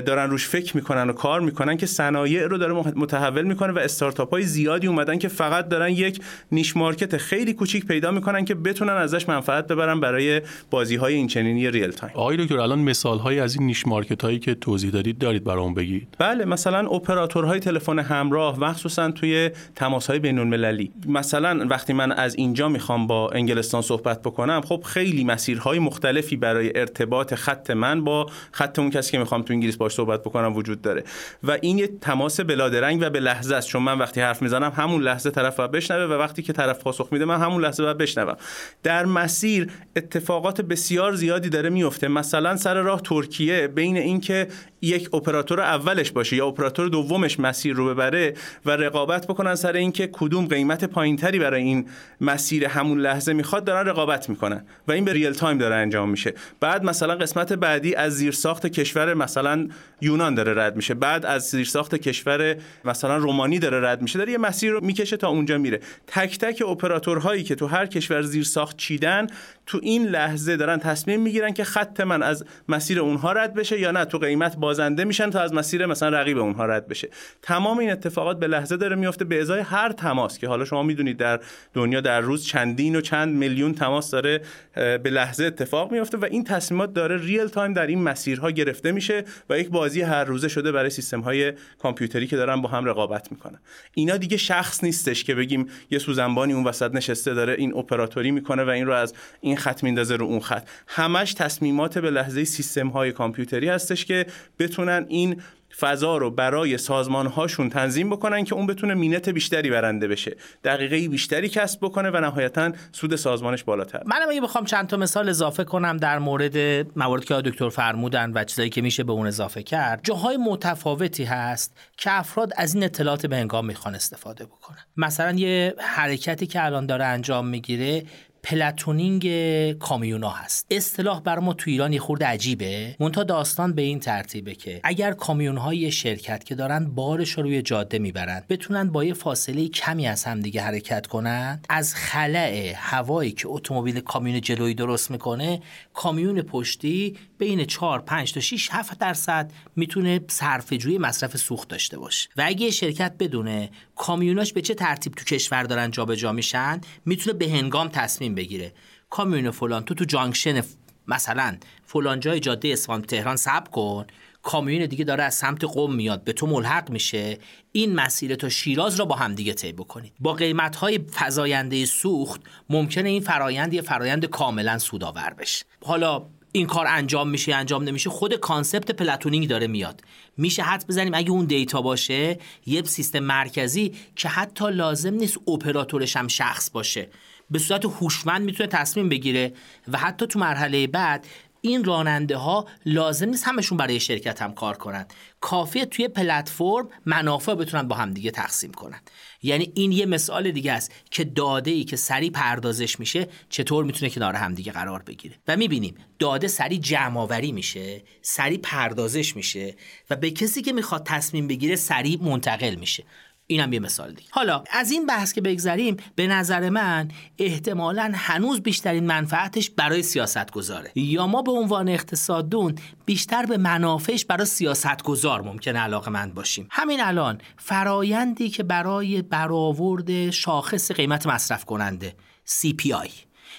دارن روش فکر می‌کنن و کار می‌کنن که صنایع رو داره متحول می‌کنه و استارتاپ های زیادی اومدن که فقط دارن یک niche market خیلی کوچیک پیدا می‌کنن که بتونن ازش منفعت ببرن برای بازی های این چنینی real time آقای دکتر الان مثال های از این niche market هایی که توضیح دادید دارید برام بگید. بله مثلا اپراتورهای تلفن همراه مخصوصا توی تماس های بین المللی. مثلا وقتی من از اینجا می‌خوام با انگلستان صحبت بکنم خب خیلی مسیرهای مختلفی برای ارتباط خط من با خط اون کسی که می‌خوام تو انگلیس باش صحبت بکنم وجود داره. و این یه تماس بلادرنگ و به لحظه است. چون من وقتی حرف می‌زنم همون لحظه طرف باید بشنوه و وقتی که طرف پاسخ میده من همون لحظه باید بشنوم. در مسیر اتفاقات بسیار زیادی داره میفته. مثلا سر راه ترکیه بین اینکه یک اپراتور اولش باشه یا اپراتور دومش مسیر رو ببره و رقابت بکنن سر اینکه کدوم قیمت پایینتری برای این مسیر همون لحظه می‌خواد دارن رقابت می‌کنن و این به real time داره انجام میشه. بعد مثلا قسمت بعدی از زیرساخت کشور مثلا یونان داره رد میشه. بعد از زیرساخت کشور مثلا رومانی داره رد میشه. داره یه مسیر رو می‌کشه تا اونجا میره. تک تک اپراتورهایی که تو هر کشور زیرساخت چیدن تو این لحظه دارن تصمیم می‌گیرن که خط من از مسیر اونها رد بشه یا نه. تو قیمت بازنده میشن تا از مسیر مثلا رقیب اونها رد بشه. تمام این اتفاقات به لحظه داره میفته به ازای هر تماس که حالا شما می‌دونید در دنیا در روز چندین و چند میلیون تماس داره به لحظه اتفاق میفته و این تصمیمات داره real time در این مسیرها گرفته میشه و یک بازی هر روزه شده برای سیستم های کامپیوتری که دارن با هم رقابت می‌کنن. اینا دیگه شخص نیستش که بگیم یه سوزنبانی اون وسط نشسته داره این اپراتوری می‌کنه و این رو از این خط میندازه رو اون خط. همش تصمیمات به لحظه سیستم های کامپیوتری هستش که بتونن این فضا رو برای سازمان هاشون تنظیم بکنن که اون بتونه مینت بیشتری برنده بشه. دقیقه بیشتری کسب بکنه و نهایتا سود سازمانش بالاتر. منم اگه بخوام چند تا مثال اضافه کنم در مورد موارد که دکتر فرمودن و چیزایی که میشه به اون اضافه کرد جاهای متفاوتی هست که افراد از این اطلاعات به هنگام می‌خوان استفاده بکنن. مثلا یه حرکتی که الان داره انجام می‌گیره پلاتونینگ کامیونا هست. اصطلاح بر ما تو ایران یه خورده عجیبه. مونتا داستان به این ترتیبه که اگر کامیون شرکت که دارن بارش رو روی جاده می‌برن بتونن با یه فاصله کمی از هم دیگه حرکت کنن از خلع هوایی که اتومبیل کامیون جلویی درست می‌کنه کامیون پشتی بین 4 5 تا 6 7 درصد می‌تونه صرفه مصرف سوخت داشته باشه. و اگه شرکت بدونه کامیوناش به چه ترتیب تو کشور دارن جابجا میشن می‌تونه به هنگام تصمیم بگیره. کامیون فلان تو تو junction مثلا فلان جای جاده اصفهان تهران صبر کن. کامیون دیگه داره از سمت قم میاد به تو ملحق میشه. این مسیر تا شیراز را با هم دیگه طی بکنید با قیمت های فزاینده سوخت ممکنه این فرایند یه فرایند کاملا سودآور بشه. حالا این کار انجام میشه انجام نمیشه خود concept platooning داره میاد. میشه حدس بزنیم اگه اون data باشه یه سیستم مرکزی که حتی لازم نیست اپراتورش هم شخص باشه. به صورت هوشمند می‌تونه تصمیم بگیره و حتی تو مرحله بعد این راننده ها لازم نیست همشون برای شرکت هم کار کنن. کافیه توی پلتفرم منافع بتونن با هم دیگه تقسیم کنن. یعنی این یه مثال دیگه است که داده ای که سریع پردازش میشه چطور می‌تونه کنار هم دیگه قرار بگیره. و می‌بینیم داده سریع جمع آوری میشه سریع پردازش میشه و به کسی که می‌خواد تصمیم بگیره سریع منتقل میشه. اینم یه مثال دیگه. حالا از این بحث که بگذریم به نظر من احتمالا هنوز بیشترین منفعتش برای سیاست گذاره یا ما به عنوان اقتصاددون بیشتر به منافعش برای سیاست گذار ممکن علاقه مند باشیم. همین الان فرایندی که برای برآورد شاخص قیمت مصرف کننده CPI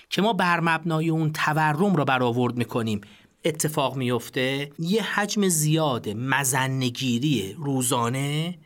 که ما بر مبنای اون تورم رو برآورد می‌کنیم اتفاق میفته یه حجم زیاد مزنگیری روزانه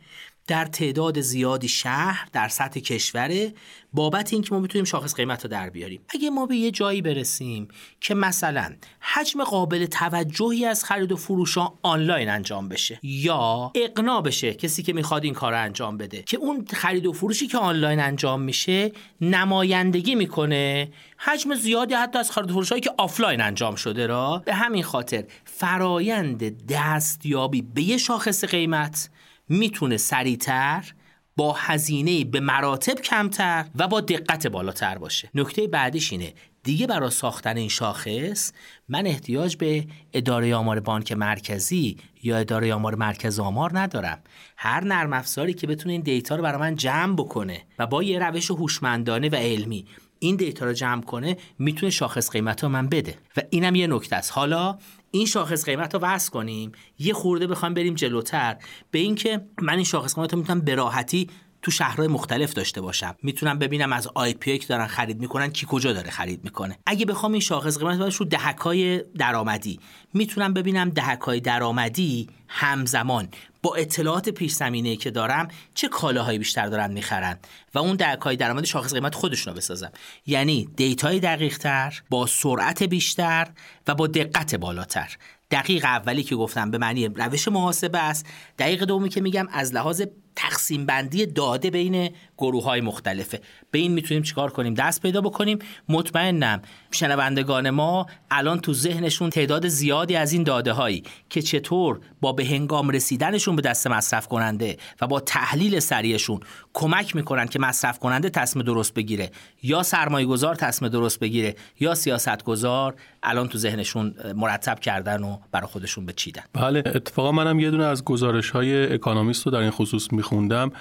در تعداد زیادی شهر در سطح کشوره بابت اینکه ما بتونیم شاخص قیمت رو در بیاریم. اگه ما به یه جایی برسیم که مثلا حجم قابل توجهی از خرید و فروش آنلاین انجام بشه یا اقناع بشه کسی که می‌خواد این کار رو انجام بده که اون خرید و فروشی که آنلاین انجام میشه نمایندگی می‌کنه حجم زیادی حتی از خرید و فروشی که آفلاین انجام شده را. به همین خاطر فرایند دستیابی به یه شاخص قیمت می‌تونه سریعتر با هزینه به مراتب کمتر و با دقت بالاتر باشه. نکته بعدیش اینه دیگه برای ساختن این شاخص من احتیاج به اداره آمار بانک مرکزی یا اداره آمار مرکز آمار ندارم. هر نرم افزاری که بتونه این دیتا رو برای من جمع بکنه و با یه روش هوشمندانه و علمی این دیتا رو جمع کنه می‌تونه شاخص قیمت رو من بده. و اینم یه نکته است. حالا این شاخص قیمت رو وصل کنیم. یه خورده بخوام بریم جلوتر. به اینکه من این شاخص قیمت رو می‌تونم به راحتی تو شهرهای مختلف داشته باشم. می‌تونم ببینم از آی پی که دارن خرید می‌کنن کی کجا داره خرید می‌کنه. اگه بخوام این شاخص قیمت رو دهکای درآمدی. می‌تونم ببینم دهکای درآمدی همزمان با اطلاعات پیش زمینه که دارم چه کالاهایی بیشتر دارن می‌خرن و اون دهکای درآمد شاخص قیمت خودشون رو بسازم. یعنی دیتای دقیق تر با سرعت بیشتر و با دقت بالاتر. دقیق اولی که گفتم به معنی روش محاسبه است. دقیق دومی که میگم از لحاظ تقسیم بندی داده بین گروه های مختلفه. به این می‌تونیم چیکار کنیم؟ دست پیدا بکنیم. مطمئنم شنوندگان ما الان تو ذهنشون تعداد زیادی از این داده هایی که چطور با به هنگام رسیدنشون به دست مصرف کننده و با تحلیل سریعشون کمک می‌کنن که مصرف کننده تصمیم درست بگیره یا سرمایه گذار تصمیم درست بگیره یا سیاست گذار الان تو ذهنشون مرتب کردن و برای خودشون بچیدن بله اتفاقا منم یه دونه از گزارش های اکانومیست رو در این خصوص میخوندم.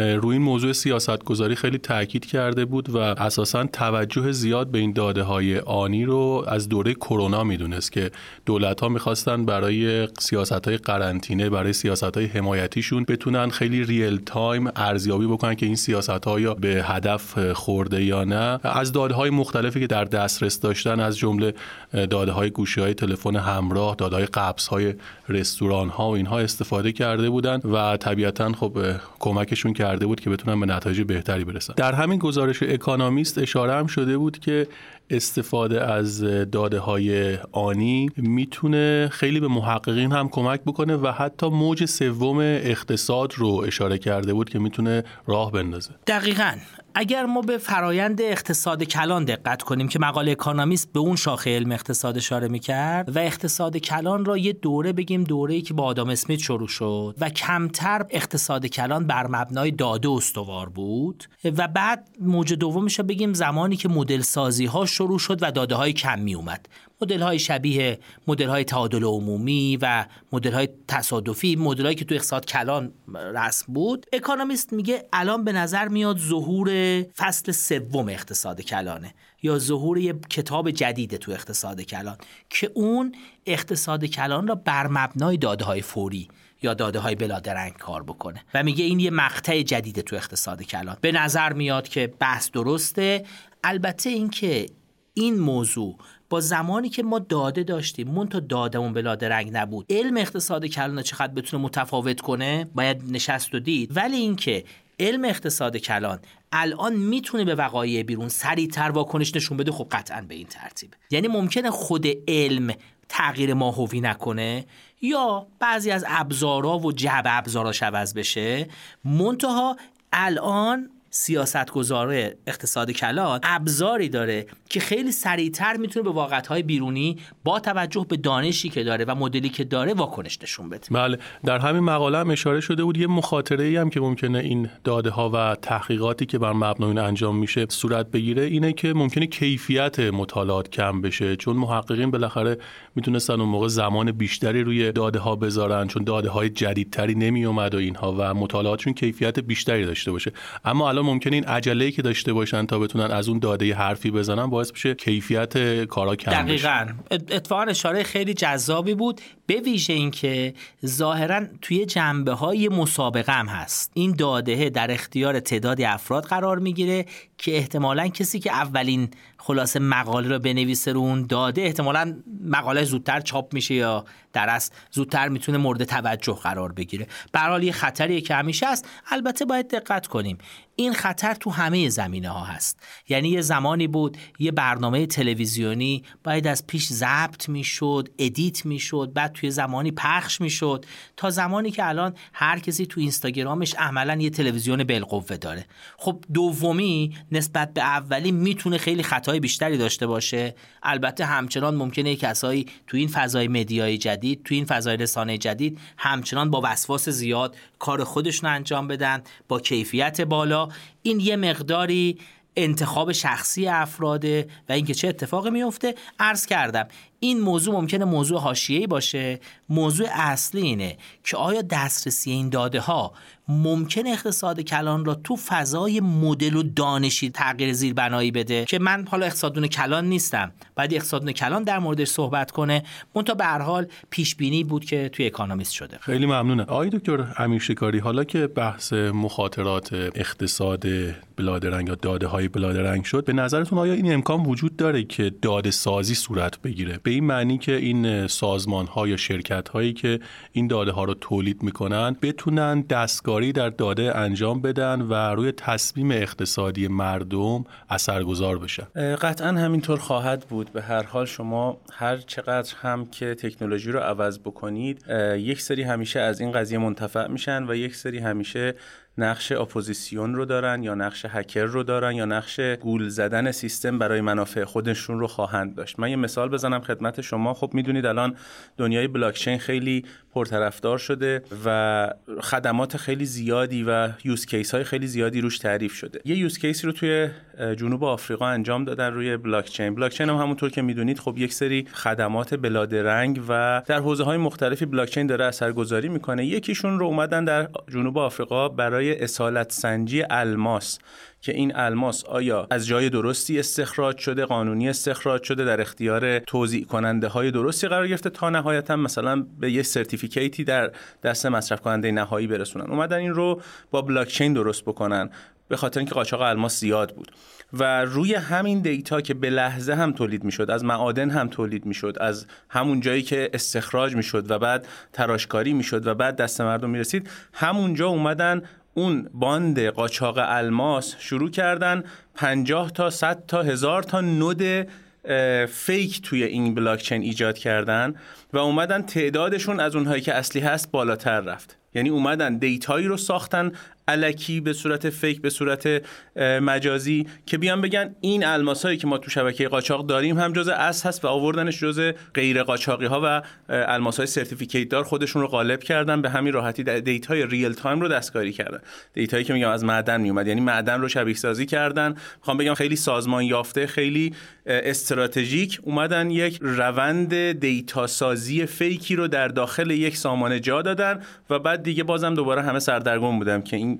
روی این موضوع سیاست گذاری خیلی تاکید کرده بود و اساسا توجه زیاد به این داده های آنی رو از دوره کرونا می‌دونست که دولت ها می‌خواستن برای سیاست های قرنطینه برای سیاست های حمایتیشون بتونن خیلی real time ارزیابی بکنن که این سیاست ها یا به هدف خورده یا نه. از داده های مختلفی که در دسترس داشتن از جمله داده های گوشی های تلفن همراه داده های قبض های رستوران ها و اینها استفاده کرده بودن و طبیعتا خب کمکشون کرده بود که بتونن به نتایج بهتری برسن. در همین گزارش اکانومیست اشاره هم شده بود که استفاده از داده های آنی می‌تونه خیلی به محققین هم کمک بکنه و حتی موج سوم اقتصاد رو اشاره کرده بود که می‌تونه راه بندازه. دقیقا. اگر ما به فرایند اقتصاد کلان دقت کنیم که مقاله اکانومیست به اون شاخه علم اقتصاد اشاره می‌کرد و اقتصاد کلان را یه دوره بگیم دوره که با آدام اسمیت شروع شد و کمتر اقتصاد کلان بر مبنای داده استوار بود و بعد موج دومش بگیم زمانی که مدل سازی ها شروع شد و داده های کم می اومد مدل های شبیه مدل های تعادل عمومی و مدل های تصادفی مدل هایی که تو اقتصاد کلان رسم بود. اکانومیست میگه الان به نظر میاد ظهور فصل سوم اقتصاد کلانه یا ظهور یه کتاب جدیده تو اقتصاد کلان که اون اقتصاد کلان را بر مبنای داده های فوری یا داده های بلادرنگ کار بکنه. و میگه این یه مقطع جدیده تو اقتصاد کلان. به نظر میاد که بحث درسته. البته اینکه این موضوع با زمانی که ما داده داشتیم مون تا دادمون بلا درنگ نبود. علم اقتصاد کلان چقدر بتونه متفاوت کنه؟ باید نشست و دید. ولی اینکه علم اقتصاد کلان الان می‌تونه به وقایع بیرون سریعتر واکنش نشون بده خب قطعا به این ترتیب. یعنی ممکنه خود علم تغییر ماهوی نکنه یا بعضی از ابزارا و جعب ابزاراش عوض بشه. منتها الان سیاستگزار اقتصاد کلان ابزاری داره که خیلی سریعتر می‌تونه به واقعیت‌های بیرونی با توجه به دانشی که داره و مدلی که داره واکنش نشون بده. بله در همین مقاله هم اشاره شده بود یه مخاطره ای هم که ممکنه این داده ها و تحقیقاتی که بر مبنای انجام میشه صورت بگیره اینه که ممکنه کیفیت مطالعات کم بشه چون محققین بالاخره می‌تونستن اون موقع زمان بیشتری روی داده ها بذارن چون داده های جدیدتری نمی اومد و اینها و مطالعاتشون کیفیت بیشتری داشته باشه. اما الان ممکنه این عجله که داشته باشن تا بتونن از اون داده حرفی بزنن باعث بشه کیفیت کارا کم دقیقاً. اتفاقا اشاره خیلی جذابی بود. به ویژه اینکه ظاهرا توی جنبه های مسابقه هم هست. این داده در اختیار تعدادی افراد قرار می‌گیره که احتمالا کسی که اولین خلاصه مقاله رو بنویسه رو اون داده احتمالا مقاله زودتر چاپ میشه یا در اصل زودتر می‌تونه مورد توجه قرار بگیره. به یه خطریه که همیشه هست. البته باید دقت کنیم. این خطر تو همه زمینه ها هست. یعنی یه زمانی بود یه برنامه تلویزیونی باید از پیش ضبط می‌شد ادیت می‌شد بعد توی زمانی پخش می‌شد تا زمانی که الان هر کسی تو اینستاگرامش عملا یه تلویزیون بالقوه داره. خب دومی نسبت به اولی می‌تونه خیلی خطای بیشتری داشته باشه. البته همچنان ممکنه کسایی تو این فضای media ی جدید تو این فضای رسانه جدید همچنان با وسواس زیاد کار خودشون انجام بدن با کیفیت بالا. این یه مقداری انتخاب شخصی افراده و اینکه چه اتفاقی میفته عرض کردم این موضوع ممکنه موضوع حاشیه‌ای باشه. موضوع اصلی اینه که آیا دسترسی این داده ها ممکن اقتصاد کلان را تو فضای مدل و دانشی تغییر زیربنایی بده که من حالا اقتصادون کلان نیستم. بعد اقتصادون کلان در موردش صحبت کنه. منتها به هر حال پیش بینی بود که توی اکانومیست شده. خیلی ممنونه. آقای دکتر امیر شکاری حالا که بحث مخاطرات اقتصاد بلادرنگ یا داده های بلادرنگ شد به نظرتون آیا این امکان وجود داره که داده سازی صورت بگیره؟ به این معنی که این سازمان ها یا شرکت هایی که این داده ها رو تولید می‌کنن بتونن دستکاری در داده انجام بدن و روی تصمیم اقتصادی مردم اثرگذار بشن. قطعا همینطور خواهد بود. به هر حال شما هر چقدر هم که تکنولوژی رو عوض بکنید یک سری همیشه از این قضیه منتفع میشن و یک سری همیشه نقش اپوزیسیون رو دارن یا نقش hacker رو دارن یا نقش گول زدن سیستم برای منافع خودشون رو خواهند داشت. من یه مثال بزنم خدمت شما. خب می‌دونید الان دنیای بلاکچین خیلی پرطرفدار شده و خدمات خیلی زیادی و use case های خیلی زیادی روش تعریف شده. یه use case ی رو توی جنوب آفریقا انجام دادن روی بلاکچین. بلاکچین هم همونطور که می‌دونید خب یک سری خدمات رنگ و در حوزه های مختلفی بلاکچین داره اثرگذاری می‌کنه. یکیشون رو اومدن در جنوب آفریقا برای اصالت سنجی الماس که این الماس آیا از جای درستی استخراج شده قانونی استخراج شده در اختیار توزیع کننده های درستی قرار گرفته تا نهایتا مثلا به یه certificate ی در دست مصرف کننده نهایی برسونن. اومدن این رو با بلاکچین درست بکنن. به خاطر اینکه قاچاق الماس زیاد بود. و روی همین دیتا که به لحظه هم تولید می‌شد از معادن هم تولید می‌شد از همون جایی که استخراج می‌شد و بعد تراشکاری می‌شد و بعد دست مردم می‌رسید همونجا اومدن اون باند قاچاق الماس شروع کردن 50 تا 100 تا هزار تا node fake توی این بلاکچین ایجاد کردن و اومدن تعدادشون از اونهایی که اصلی هست بالاتر رفت. یعنی اومدن دیتایی رو ساختن الکی به صورت fake به صورت مجازی که بیان بگن این الماسایی که ما تو شبکه قاچاق داریم هم جزء اصل هست و آوردنش جزء غیر قاچاقی ها و الماسای certificate دار خودشون رو غالب کردن به همین راحتی دیتای real time رو دستکاری کردن. دیتایی که میگم از معدن میومد یعنی معدن رو شبیه سازی کردن. می‌خوام بگم خیلی سازمان یافته خیلی استراتژیک اومدن یک روند دیتا سازی fake ی رو در داخل یک سامانه جا دادن و بعد دیگه بازم دوباره همه سردرگم بودن که این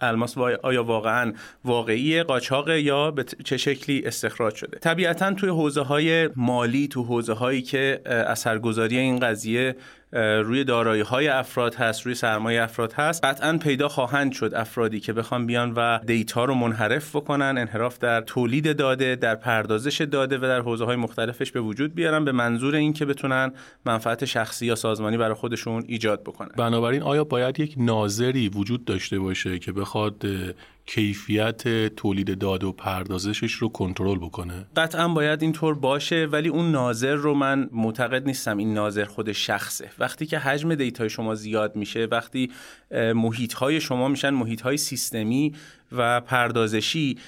الماس آیا واقعا واقعی قاچاق یا به چه شکلی استخراج شده؟ طبیعتا توی حوزه های مالی تو حوزه هایی که اثرگذاری این قضیه روی دارایی های افراد هست روی سرمایه افراد هست قطعا پیدا خواهند شد افرادی که بخوان بیان و دیتا رو منحرف بکنن انحراف در تولید داده در پردازش داده و در حوزه های مختلفش به وجود بیارن به منظور اینکه بتونن منفعت شخصی یا سازمانی برای خودشون ایجاد بکنن. بنابراین آیا باید یک ناظری وجود داشته باشه که بخواد کیفیت تولید داده و پردازشش رو کنترل بکنه؟ قطعا باید اینطور باشه ولی اون ناظر رو من معتقد نیستم این ناظر خود شخصه. وقتی که حجم دیتای شما زیاد میشه وقتی محیط های شما میشن محیط های سیستمی و پردازشی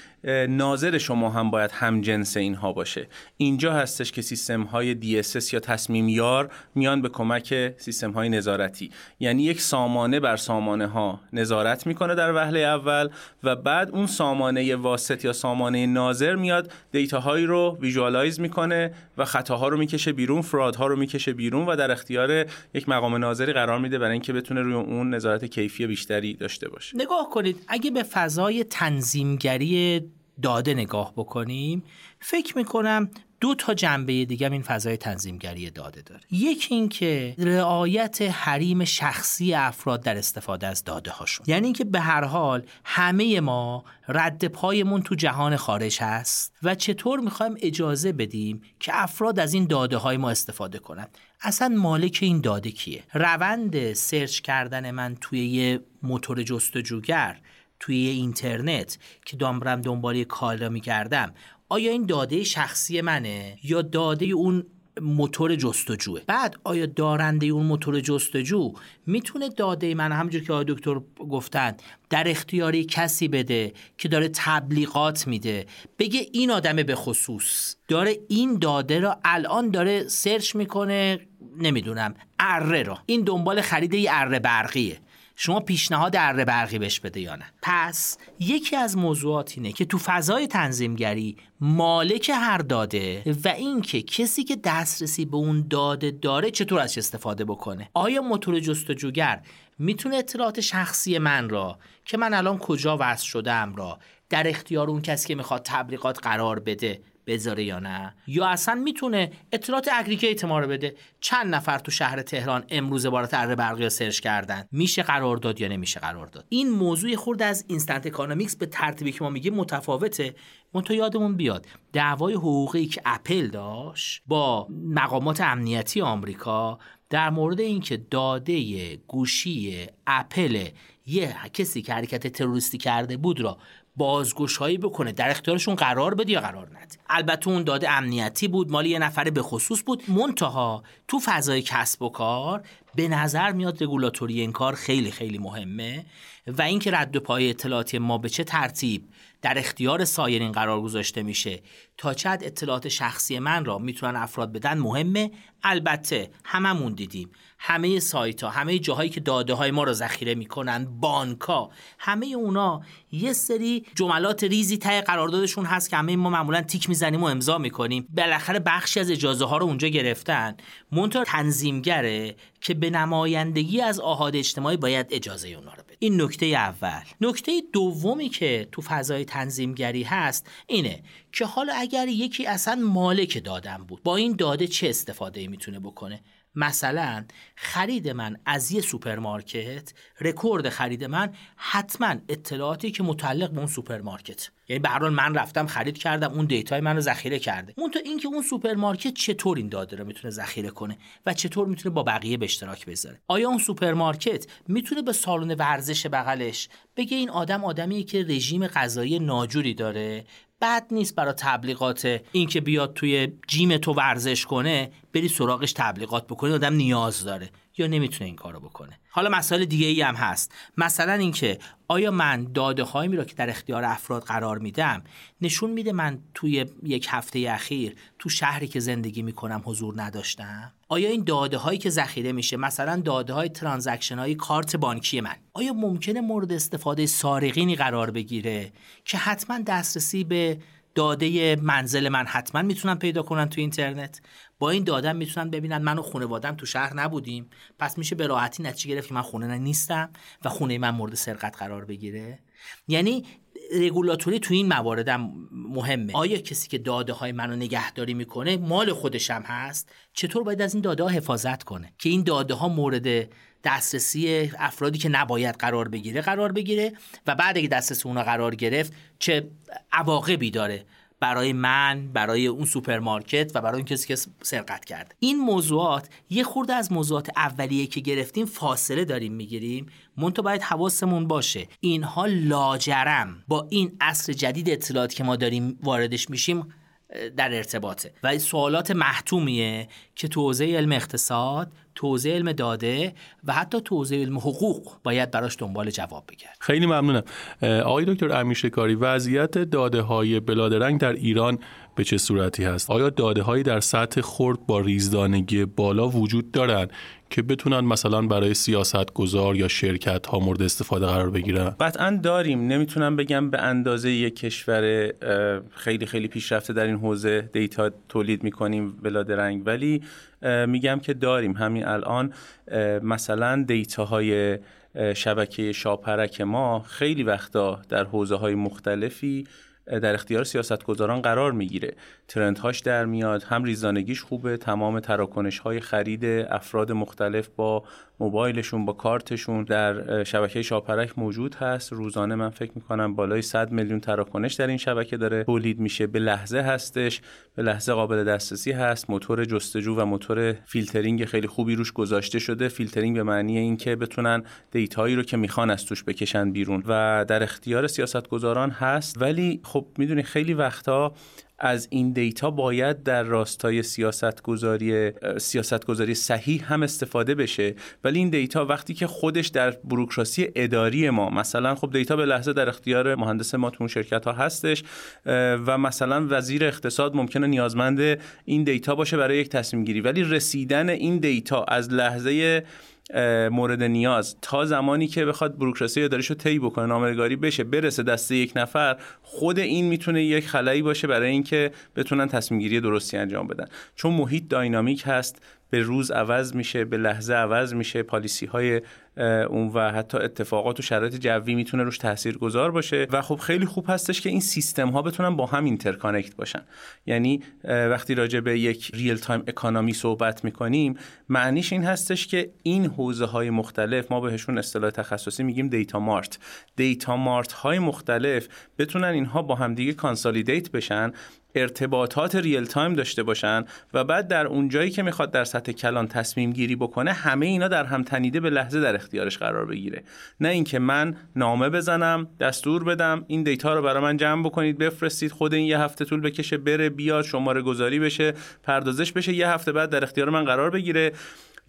ناظر شما هم باید هم جنس اینها باشه. اینجا هستش که سیستم های DSS یا تصمیم یار میان به کمک سیستم های نظارتی. یعنی یک سامانه بر سامانه ها نظارت می‌کنه در وهله اول و بعد اون سامانه واسط یا سامانه ناظر میاد دیتاهایی رو ویژوالایز می‌کنه و خطاها رو می‌کشه بیرون فرادها رو می‌کشه بیرون و در اختیار یک مقام ناظری قرار میده برای اینکه بتونه روی اون نظارت کیفی بیشتری داشته باشه. نگاه کنید اگه به فضای تنظیمگری داده نگاه بکنیم فکر می‌کنم دو تا جنبه دیگه این فضای تنظیمگری داده داره. یکی اینکه رعایت حریم شخصی افراد در استفاده از داده هاشون یعنی اینکه به هر حال همه ما رد پایمون تو جهان خارج هست و چطور می‌خوایم اجازه بدیم که افراد از این داده های ما استفاده کنند اصلا مالک این داده کیه؟ روند سرچ کردن من توی یه موتور جستجوگر توی اینترنت که دامبرم دنبال کالا می‌کردم آیا این داده شخصی منه یا داده اون موتور جستجوه؟ بعد آیا دارنده اون موتور جستجو می‌تونه داده من همونجور که آقای دکتر گفتن در اختیاری کسی بده که داره تبلیغات میده بگه این آدم به خصوص؟ داره این داده را الان داره سرچ می‌کنه نمی‌دونم اره را. این دنبال خرید یه اره برقیه. شما پیشنهاد اره برقی بهش بده یا نه. پس یکی از موضوعات اینه که تو فضای تنظیمگری مالک هر داده و اینکه کسی که دسترسی به اون داده داره چطور ازش استفاده بکنه. آیا موتور جستجوگر می‌تونه اطلاعات شخصی من را که من الان کجا وصل شدم را در اختیار اون کسی که می‌خواد تبلیغات قرار بده بذاره یا نه. یا اصلا می‌تونه اطلاعات اگریگیت ما رو بده. چند نفر تو شهر تهران امروز عبارت اره برقی سرچ کردن. میشه قرار داد یا نمیشه قرار داد. این موضوع خورد از instant economics به ترتیبی که ما میگیم متفاوته. منتها یادمون بیاد. دعوای حقوقی که اپل داشت با مقامات امنیتی آمریکا در مورد اینکه داده گوشی اپل یه کسی که حرکت تروریستی کرده بود را بازگشایی بکنه. در اختیارشون قرار بده یا قرار نده. البته اون داده امنیتی بود مال یه نفر به خصوص بود. منتها تو فضای کسب و کار به نظر میاد رگولاتوری این کار خیلی خیلی مهمه و اینکه رد و پای اطلاعاتی ما به چه ترتیب در اختیار سایرین قرار گذاشته میشه تا چند اطلاعات شخصی من را می‌تونن افراد بدن مهمه. البته هممون دیدیم همه سایت ها همه جاهایی که داده های ما رو ذخیره می‌کنن بانک ها همه اونا یه سری جملات ریزی تای قراردادشون هست که همه ما معمولا تیک می‌زنیم و امضا می‌کنیم. بالاخره بخشی از اجازه ها رو اونجا گرفتن. منتها تنظیمگره که به نمایندگی از آحاد اجتماعی باید اجازه اونا رو بده. این نکته اول. نکته دومی که تو فضای تنظیمگری هست اینه که حالا اگر یکی اصلا مالک داده هم بود با این داده چه استفاده می‌تونه بکنه؟ مثلا خرید من از یه سوپرمارکت رکورد خرید من حتما اطلاعاتی که متعلق به اون سوپرمارکت. یعنی به من رفتم خرید کردم اون دیتای من رو ذخیره کرده. اون تو اینکه اون سوپرمارکت چطور این داده رو می‌تونه ذخیره کنه و چطور می‌تونه با بقیه به اشتراک بذاره. آیا اون سوپرمارکت می‌تونه به سالن ورزش بغلش بگه این آدم آدمی که رژیم غذایی ناجوری داره بد نیست برای تبلیغات اینکه بیاد توی gym تو ورزش کنه بری سراغش تبلیغات بکنه آدم نیاز داره یا نمی‌تونه این کارو بکنه. حالا مسائل دیگه ای هم هست. مثلا اینکه آیا من داده هایی را که در اختیار افراد قرار میدم نشون میده من توی یک هفته اخیر تو شهری که زندگی می‌کنم حضور نداشتم؟ آیا این داده هایی که ذخیره میشه مثلا داده های transaction های کارت بانکی من آیا ممکنه مورد استفاده سارقینی قرار بگیره که حتما دسترسی به داده منزل من حتما می‌تونن پیدا کنن تو اینترنت؟ با این داده می‌تونن ببینن من و خانوادم تو شهر نبودیم. پس میشه به راحتی نتیجه گرفت که من خونه نیستم و خونه من مورد سرقت قرار بگیره؟ یعنی رگولاتوری تو این موارد مهمه. آیا کسی که داده های منو نگهداری می‌کنه مال خودش هم هست؟ چطور باید از این داده ها حفاظت کنه؟ که این داده ها مورد دسترسی افرادی که نباید قرار بگیره قرار بگیره و بعد اگه دسترسی اونا قرار گرفت چه عواقبی داره؟ برای من برای اون سوپرمارکت و برای اون کسی که سرقت کرده. این موضوعات یه خورده از موضوعات اولیه که گرفتیم فاصله داریم می‌گیریم. منتها باید حواسمون باشه. اینها لاجرم. با این عصر جدید اطلاعات که ما داریم واردش میشیم در ارتباطه. و سوالات محتومیه که تو حوزه علم اقتصاد توزیع علم داده و حتی توزیع علم حقوق باید براش دنبال جواب بگرد. خیلی ممنونم. آقای دکتر امیشه کاری وضعیت داده های بلادرنگ در ایران به چه صورتی هست؟ آیا داده هایی در سطح خرد با ریزدانگی بالا وجود دارند که بتونن مثلا برای سیاست گذار یا شرکت ها مورد استفاده قرار بگیرن؟ قطعا داریم. نمی‌تونم بگم به اندازه یک کشور خیلی خیلی پیشرفته در این حوزه دیتا تولید می‌کنیم بلادرنگ ولی میگم که داریم. همین الان مثلا دیتاهای شبکه شاپرک ما خیلی وقتا در حوزه های مختلفی در اختیار سیاستگزاران قرار می‌گیره. ترندهاش در میاد هم ریزانگیش خوبه تمام تراکنش های خرید افراد مختلف با موبایلشون با کارتشون در شبکه شاپرک موجود هست. روزانه من فکر می‌کنم بالای 100 میلیون تراکنش در این شبکه داره. تولید میشه. به لحظه هستش. به لحظه قابل دسترسی هست. موتور جستجو و موتور فیلترینگ خیلی خوبی روش گذاشته شده. فیلترینگ به معنی اینکه بتونن data یی رو که می‌خوان از توش بکشن بیرون. و در اختیار سیاستگزاران هست. ولی خب می‌دونی خیلی وقتا از این data باید در راستای سیاست گذاری سیاست گذاری صحیح هم استفاده بشه. ولی این data وقتی که خودش در بروکراسی اداری ما مثلا خب data به لحظه در اختیار مهندس ما تو شرکت ها هستش و مثلا وزیر اقتصاد ممکنه نیازمند این data باشه برای یک تصمیم گیری. ولی رسیدن این data از لحظه مورد نیاز. تا زمانی که بخواد بروکراسی اداریشو طی بکنه نامه‌نگاری بشه برسه دست یک نفر خود این می‌تونه یک خلایی باشه برای اینکه بتونن تصمیم گیری درستی انجام بدن. چون محیط dynamic هست به روز عوض میشه به لحظه عوض میشه policy های اون و حتی اتفاقات و شرایط جوی می‌تونه روش تاثیر گذار باشه. و خب خیلی خوب هستش که این سیستم ها بتونن با هم interconnect باشن. یعنی وقتی راجع به یک real-time economy صحبت می‌کنیم معنیش این هستش که این حوزه های مختلف ما بهشون اصطلاح تخصصی میگیم data mart data mart های مختلف بتونن اینها با همدیگه consolidate بشن ارتباطات real-time داشته باشن و بعد در اونجایی که می‌خواد در سطح کلان تصمیم گیری بکنه همه اینا در هم تنیده به لحظه در اختیارش قرار بگیره. نه اینکه من نامه بزنم دستور بدم این data رو برای من جمع بکنید بفرستید خود این یه هفته طول بکشه بره بیاد شماره گذاری بشه پردازش بشه یه هفته بعد در اختیار من قرار بگیره.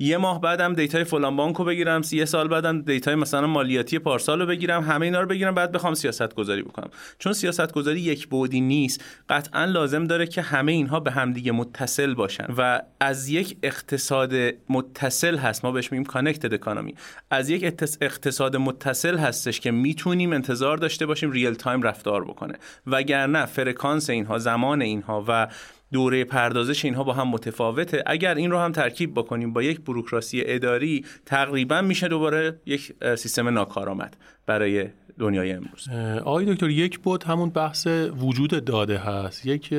یه ماه بعدم data ی فلان بانکو بگیرم یه سال بعدم data ی مثلا مالیاتی پارسال رو بگیرم همه اینا رو بگیرم بعد بخوام سیاست گذاری بکنم. چون سیاست گذاری یک بعدی نیست قطعا لازم داره که همه اینها به همدیگه متصل باشن و از یک اقتصاد متصل هست. ما بهش میگیم connected economy از یک اقتصاد متصل هستش که می‌تونیم انتظار داشته باشیم real-time رفتار بکنه. وگرنه فرکانس اینها زمان اینها و دوره پردازش اینها با هم متفاوته. اگر این رو هم ترکیب بکنیم با یک بروکراسی اداری تقریبا میشه دوباره یک سیستم ناکارآمد برای دنیای امروز. آقای دکتر یک بود همون بحث وجود داده هست. یک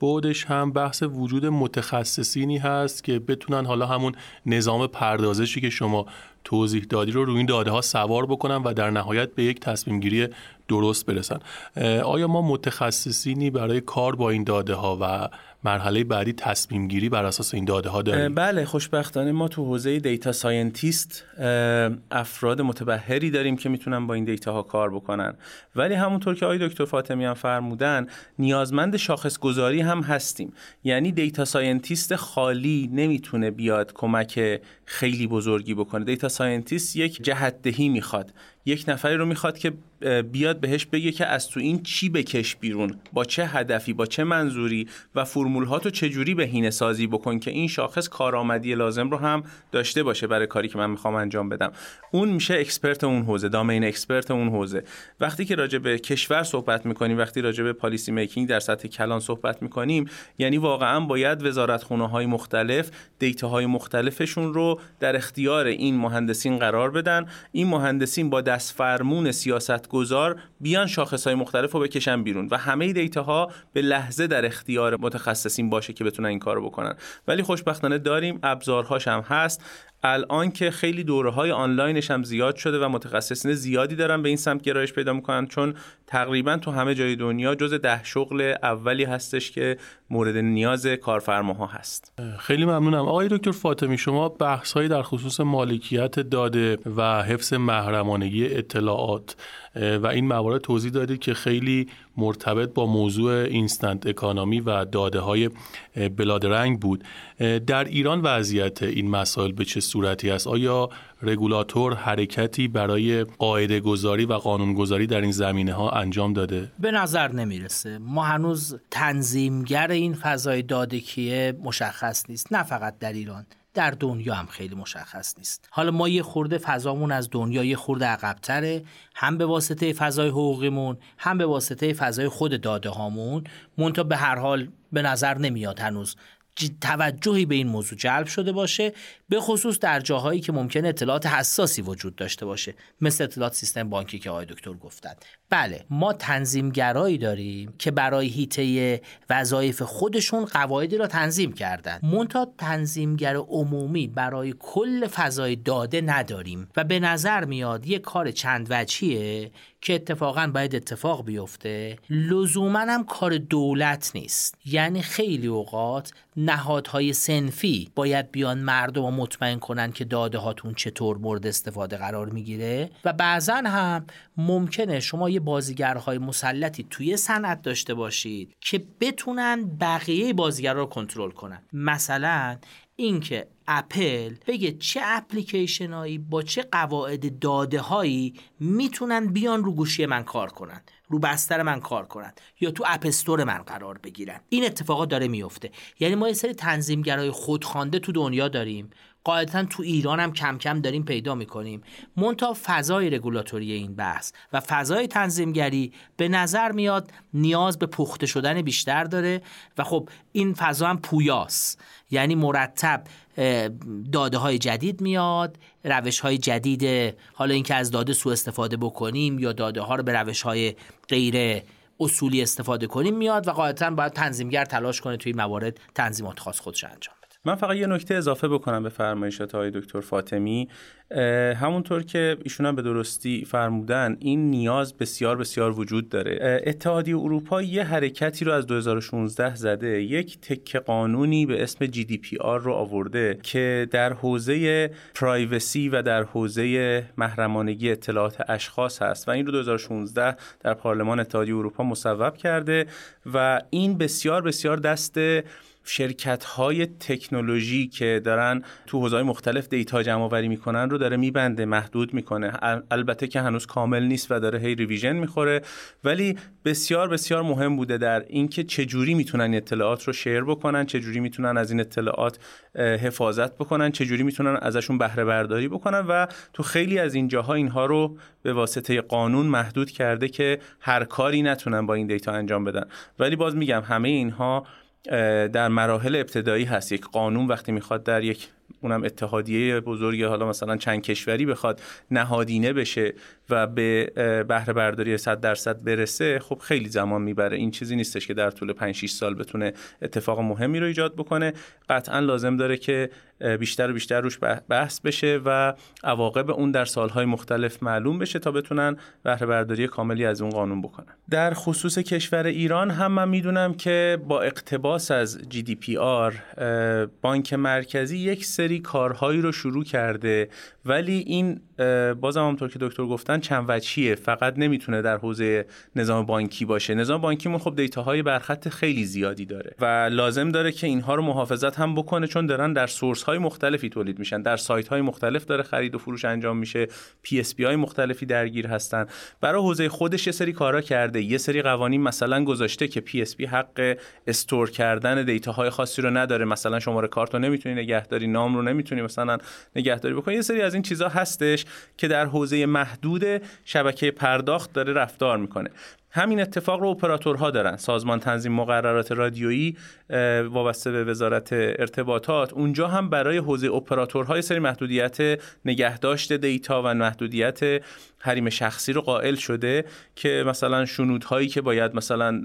بودش هم بحث وجود متخصصینی هست که بتونن حالا همون نظام پردازشی که شما توضیح دادی رو روی این داده ها سوار بکنن و در نهایت به یک تصمیم گیری درست برسن. آیا ما متخصصینی برای کار با این داده ها و مرحله بعدی تصمیم گیری بر اساس این داده ها داریم. بله خوشبختانه ما تو حوزه دیتا ساینتیست افراد متبهری داریم که می‌تونن با این data ها کار بکنن. ولی همونطور که آقای دکتر فاطمی هم فرمودن نیازمند شاخص گذاری هم هستیم. یعنی data scientist خالی نمی‌تونه بیاد کمک خیلی بزرگی بکنه. data scientist یک جهتدهی می‌خواد. یک نفری رو می‌خواد که بیاد بهش بگه که از تو این چی بکش بیرون؟ با چه هدفی؟ با چه منظوری؟ و فرمول هاتو چجوری بهینه سازی بکن که این شاخص کارآمدی لازم رو هم داشته باشه برای کاری که من می‌خوام انجام بدم؟ اون میشه expert اون حوزه domain expert اون حوزه. وقتی که راجع به کشور صحبت می‌کنیم وقتی راجع به policy making در سطح کلان صحبت می‌کنیم یعنی واقعا باید وزارت خونه های مختلف data های مختلفشون رو در اختیار این مهندسین قرار بدن. این مهندسین با دست فرمون سیاست گذار بیان شاخص های مختلف رو بکشن بیرون و همه دیتا ها به لحظه در اختیار متخصصین باشه که بتونن این کارو بکنن. ولی خوشبختانه داریم ابزارهاش هم هست. الان که خیلی دوره های آنلاینش هم زیاد شده و متخصصین زیادی دارن به این سمت گرایش پیدا می‌کنن چون تقریبا تو همه جای دنیا جز ده شغل اولی هستش که مورد نیاز کارفرماها هست. خیلی ممنونم. آقای دکتر فاطمی شما بحث در خصوص مالکیت داده و حفظ محرمانگی اطلاعات و این موارد توضیح دادید که خیلی مرتبط با موضوع اینستنت اکانومی و داده های بلادرنگ بود. در ایران وضعیت این مسائل به چه صورتی است؟ آیا رگولاتور حرکتی برای قاعده گذاری و قانون گذاری در این زمینه ها انجام داده؟ به نظر نمی‌رسه. ما هنوز تنظیمگر این فضای دادکیه مشخص نیست. نه فقط در ایران. در دنیا هم خیلی مشخص نیست. حالا ما یه خورده فضامون از دنیا یه خورده عقبتره. هم به واسطه فضای حقوقیمون هم به واسطه فضای خود داده هامون منتها به هر حال به نظر نمیاد هنوز توجهی به این موضوع جلب شده باشه به خصوص در جاهایی که ممکن اطلاعات حساسی وجود داشته باشه مثل اطلاعات سیستم بانکی که آقای دکتر گفتن. بله ما تنظیمگرایی داریم که برای هیته وظایف خودشون قواعدی را تنظیم کردن. مونتا تنظیمگر عمومی برای کل فضای داده نداریم و به نظر میاد یه کار چند وجهیه که اتفاقا باید اتفاق بیفته لزوما هم کار دولت نیست. یعنی خیلی اوقات نهادهای سنفی باید بیان مردم رو مطمئن کنن که داده هاتون چطور مورد استفاده قرار می‌گیره. و بعضا هم ممکنه شما یه بازیگرهای مسلطی توی صنعت داشته باشید که بتونن بقیه بازیگر رو کنترل کنن. مثلا اینکه اپل بگه چه اپلیکیشن هایی با چه قواعد داده هایی می‌تونن بیان رو گوشی من کار کنن رو بستر من کار کنن یا تو اپستور من قرار بگیرن. این اتفاقات داره میفته یعنی ما یه سری تنظیمگرای خودخوانده تو دنیا داریم. قاعدتا تو ایران هم کم کم داریم پیدا می‌کنیم. مونتا فضای رگولاتوری این بحث و فضای تنظیمگری به نظر میاد نیاز به پخته شدن بیشتر داره و خب این فضا هم پویاست. یعنی مرتب داده های جدید میاد روش های جدید حالا اینکه از داده سوء استفاده بکنیم یا داده ها رو به روش های غیر اصولی استفاده کنیم میاد و قاعدتا باید تنظیمگر تلاش کنه توی موارد تنظیمات خاص خودش انجام من فقط یه نکته اضافه بکنم به فرمایشات های دکتر فاطمی. همونطور که ایشون هم به درستی فرمودن این نیاز بسیار بسیار وجود داره. اتحادیه اروپا یه حرکتی رو از 2016 زده. یک تک قانونی به اسم GDPR رو آورده که در حوزه پرایوسی و در حوزه محرمانگی اطلاعات اشخاص هست و این رو 2016 در پارلمان اتحادیه اروپا مصوب کرده و این بسیار بسیار دست شرکت های تکنولوژی که دارن تو حوزه‌های مختلف data جمع آوری می‌کنن رو داره میبنده محدود می‌کنه. البته که هنوز کامل نیست و داره هی revision می‌خوره. ولی بسیار بسیار مهم بوده در اینکه چه جوری می‌تونن اطلاعات رو share بکنن چه جوری می‌تونن از این اطلاعات حفاظت بکنن چه جوری می‌تونن ازشون بهره برداری بکنن و تو خیلی از این جاها اینها رو به واسطه قانون محدود کرده که هر کاری نتونن با این دیتا انجام بدن. ولی باز میگم همه اینها در مراحل ابتدایی هست. یک قانون وقتی می‌خواد در یک اونم اتحادیه بزرگ حالا مثلا چند کشوری بخواد نهادینه بشه و به بهره برداری 100 درصد برسه خب خیلی زمان می‌بره. این چیزی نیستش که در طول 5 6 سال بتونه اتفاق مهمی رو ایجاد بکنه. قطعا لازم داره که بیشتر و بیشتر روش بحث بشه و عواقب اون در سالهای مختلف معلوم بشه تا بتونن بهره برداری کاملی از اون قانون بکنن. در خصوص کشور ایران هم من می‌دونم که با اقتباس از GDPR بانک مرکزی یک سری کارهایی رو شروع کرده ولی این بازم همونطور که دکتر گفتن چند وجهیه. فقط نمی‌تونه در حوزه نظام بانکی باشه. نظام بانکیمون خب دیتاهای برخط خیلی زیادی داره و لازم داره که اینها رو محافظت هم بکنه چون دارن در source های مختلفی تولید میشن. در سایت های مختلف داره خرید و فروش انجام میشه. PSP های مختلفی درگیر هستن. برای حوزه خودش یه سری کارا کرده. یه سری قوانین مثلا گذاشته که PSP حق store کردن data های خاصی رو نداره. مثلا شماره کارت رو نمی‌تونی نگهداری نام رو نمی‌تونی مثلا نگهداری بکنی. یه سری از این چیزها هستش که در حوزه محدود شبکه پرداخت داره رفتار می‌کنه. همین اتفاق رو اپراتورها دارن. سازمان تنظیم مقررات رادیویی وابسته به وزارت ارتباطات اونجا هم برای حوزه اپراتورهای سری محدودیت نگهداشت دیتا و محدودیت حریم شخصی رو قائل شده که مثلا شنودهایی که باید مثلا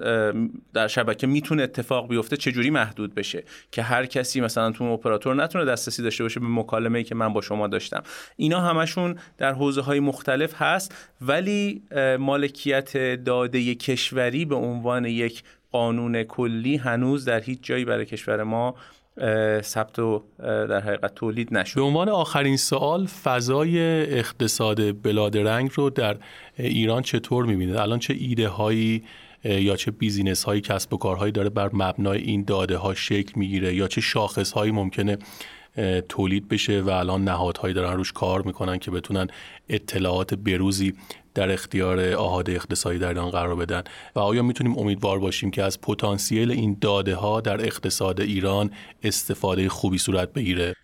در شبکه می‌تونه اتفاق بیفته چجوری محدود بشه؟ که هر کسی مثلا تو اپراتور نتونه دسترسی داشته باشه به مکالمه‌ای که من با شما داشتم. اینا همشون در حوزه های مختلف هست ولی مالکیت داده کشوری به عنوان یک قانون کلی هنوز در هیچ جایی برای کشور ما ثبت و در حقیقت تولید نشد. به عنوان آخرین سوال فضای اقتصاد بلادرنگ رو در ایران چطور می‌بینید؟ الان چه ایده هایی یا چه بیزینس هایی کسب و کارهایی داره بر مبنای این داده ها شکل می‌گیره؟ یا چه شاخص هایی ممکنه تولید بشه و الان نهادهایی دارن روش کار می‌کنن که بتونن اطلاعات بروزی در اختیار آهاد اقتصادی در ایران قرار بدن و آیا می‌تونیم امیدوار باشیم که از پتانسیل این داده ها در اقتصاد ایران استفاده خوبی صورت بگیره؟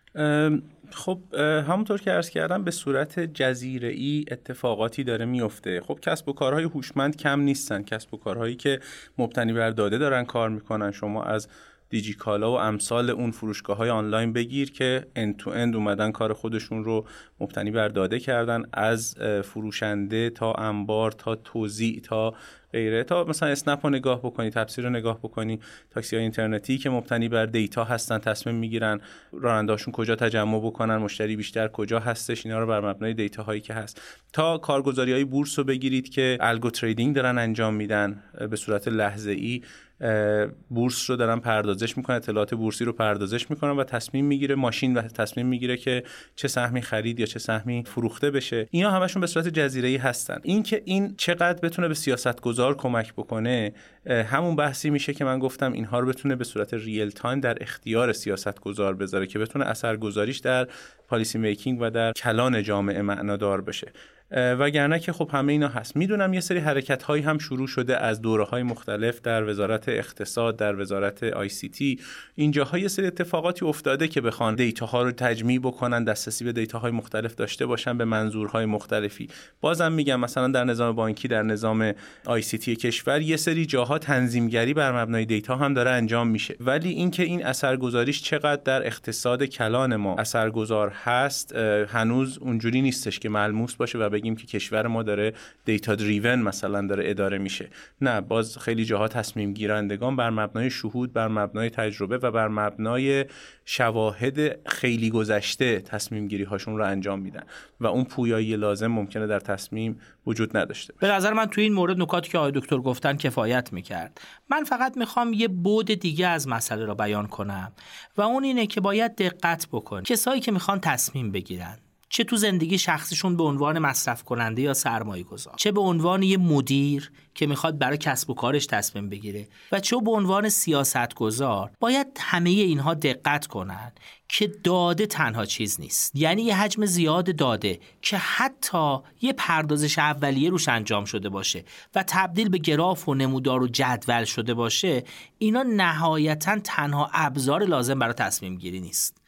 خب همونطور که عرض کردم به صورت جزیره ای اتفاقاتی داره میفته خب کسب و کارهای هوشمند کم نیستن. کسب و کارهایی که مبتنی بر داده دارن کار می‌کنن. شما از دیجیکالا و امثال اون فروشگاه های آنلاین بگیر که اند تو اند اومدن کار خودشون رو مبتنی بر داده کردن از فروشنده تا انبار تا توزیع تا غیره. تا مثلا اسنپ رو نگاه بکنی تپسی رو نگاه بکنی تاکسی های اینترنتی که مبتنی بر data هستن تصمیم می‌گیرن رانندهاشون کجا تجمع بکنن مشتری بیشتر کجا هستش اینا رو بر مبنای data هایی که هست. تا کارگزاری های بورس رو بگیرید که algo trading دارن انجام میدن به صورت لحظه ای بورس رو دارن پردازش می‌کنن اطلاعات بورسی رو پردازش می‌کنن و تصمیم می‌گیره ماشین و تصمیم می‌گیره که چه سهمی خرید یا چه سهمی فروخته بشه. اینا همشون به صورت جزیره ای هستن. اینکه این چقدر بتونه به سیاست گذار کمک بکنه همون بحثی میشه که من گفتم اینها رو بتونه به صورت real-time در اختیار سیاست گذار بذاره که بتونه اثرگذاریش در policy making و در کلان جامعه معنادار بشه. وگرنه که خب همه اینا هست. می‌دونم یه سری حرکت هایی هم شروع شده از دوره های مختلف در وزارت اقتصاد در وزارت ICT. اینجاها یه سری اتفاقاتی افتاده که بخوان data ها رو تجمیع بکنن دسترسی به data های مختلف داشته باشن به منظورهای مختلفی. بازم میگم مثلا در نظام بانکی در نظام ICT کشور یه سری جاها تنظیمگری بر مبنای data هم داره انجام میشه. ولی اینکه این اثرگذاریش چقدر در اقتصاد کلان ما اثرگذار هست هنوز اونجوری نیستش که ملموس باشه و بگیم که کشور ما داره data driven مثلا داره اداره میشه. نه باز خیلی جاها تصمیم گیرندگان بر مبنای شهود بر مبنای تجربه و بر مبنای شواهد خیلی گذشته تصمیم گیری هاشون رو انجام میدن و اون پویایی لازم ممکنه در تصمیم وجود نداشته به نظر من تو این مورد نکاتی که آقای دکتر گفتن کفایت می‌کرد. من فقط می‌خوام یه بود دیگه از مسئله را بیان کنم و اون اینه که باید دقت بکن کسایی که می‌خوان تصمیم بگیرن. چه تو زندگی شخصیشون به عنوان مصرف کننده یا سرمایه گذار چه به عنوان یه مدیر که می‌خواد برای کسب و کارش تصمیم بگیره و چه به عنوان سیاست گذار باید همه اینها دقت کنن که داده تنها چیز نیست. یعنی یه حجم زیاد داده که حتی یه پردازش اولیه روش انجام شده باشه و تبدیل به گراف و نمودار و جدول شده باشه اینا نهایتا تنها ابزار لازم برای تصمیم گیری نیست.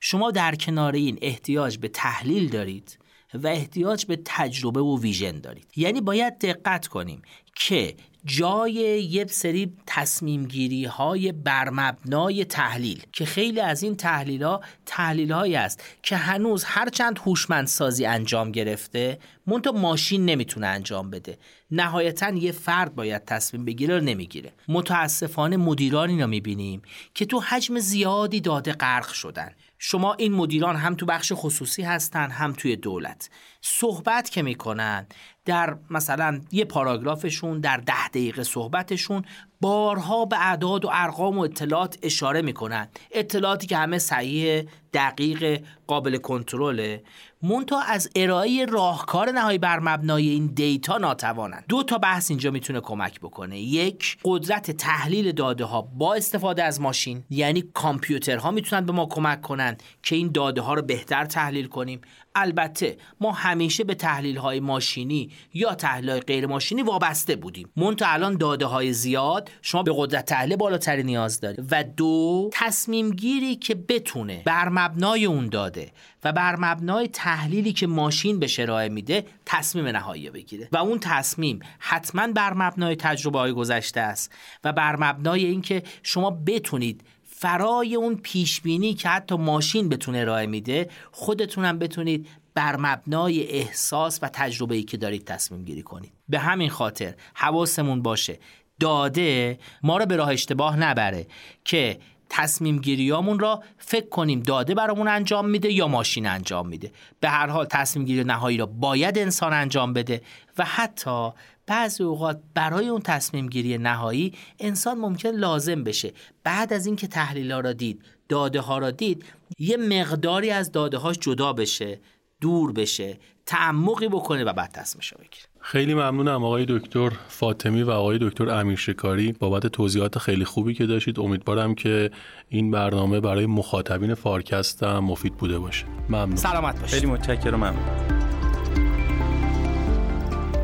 شما در کنار این احتیاج به تحلیل دارید و احتیاج به تجربه و ویژن دارید. یعنی باید دقت کنیم که جای یه سری تصمیم گیری های برمبنای تحلیل که خیلی از این تحلیل ها تحلیل هایی است که هنوز هرچند هوشمندسازی انجام گرفته منتها ماشین نمی‌تونه انجام بده. نهایتا یه فرد باید تصمیم بگیره و نمی‌گیره. متاسفانه مدیرانی رو می‌بینیم که تو حجم زیادی داده غرق شدن. شما این مدیران هم تو بخش خصوصی هستن هم توی دولت. صحبت که می‌کنن در مثلا یه پاراگرافشون در ده دقیقه صحبتشون بارها به اعداد و ارقام و اطلاعات اشاره می‌کنن. اطلاعاتی که همه صحیح دقیق قابل کنترله. مونتا از ارائه راهکار نهایی بر مبنای این دیتا ناتوانند. دو تا بحث اینجا می‌تونه کمک بکنه. یک قدرت تحلیل داده ها با استفاده از ماشین یعنی کامپیوترها می‌تونن به ما کمک کنن که این داده ها رو بهتر تحلیل کنیم. البته ما همیشه به تحلیل های ماشینی یا تحلیل های غیر ماشینی وابسته بودیم. مونتا الان داده های زیاد شما به قدرت تحلیل بالاتری نیاز دارید. و دو تصمیم گیری که بتونه بر مبنای اون داده و بر مبنای تحلیلی که ماشین به ارائه میده تصمیم نهایی بگیره. و اون تصمیم حتما بر مبنای تجربه های گذشته است و بر مبنای اینکه شما بتونید فرای اون پیش بینی که حتی ماشین بتونه ارائه میده خودتونم بتونید بر مبنای احساس و تجربه ای که دارید تصمیم گیری کنید. به همین خاطر حواسمون باشه. داده ما رو به راه اشتباه نبره که تصمیم گیریامون را فکر کنیم داده برامون انجام میده یا ماشین انجام میده. به هر حال تصمیم گیری نهایی را باید انسان انجام بده و حتی بعضی اوقات برای اون تصمیم گیری نهایی انسان ممکن لازم بشه. بعد از اینکه تحلیل ها را دید داده ها را دید یه مقداری از داده هاش جدا بشه دور بشه تعمقی بکنه و بعد تصمیمش بگیره. خیلی ممنونم آقای دکتر فاطمی و آقای دکتر امیر شکاری بابت توضیحات خیلی خوبی که داشتید. امیدوارم که این برنامه برای مخاطبین فارکست هم مفید بوده باشه. ممنون. سلامت باشید. خیلی متشکرم. ممنون.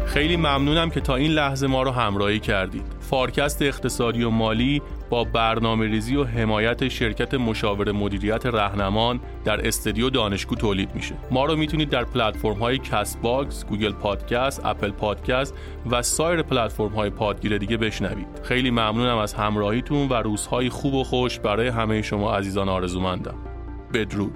خیلی ممنونم که تا این لحظه ما رو همراهی کردید. فارکست اقتصادی و مالی با برنامه ریزی و حمایت شرکت مشاور مدیریت رهنمان در استدیو دانشگو تولید میشه. ما رو می‌تونید در پلتفرم های Castbox، Google Podcast، Apple Podcast و سایر پلتفرم های پادگیر دیگه بشنوید. خیلی ممنونم از همراهیتون و روزهای خوب و خوش برای همه شما عزیزان آرزومندم. بدرود.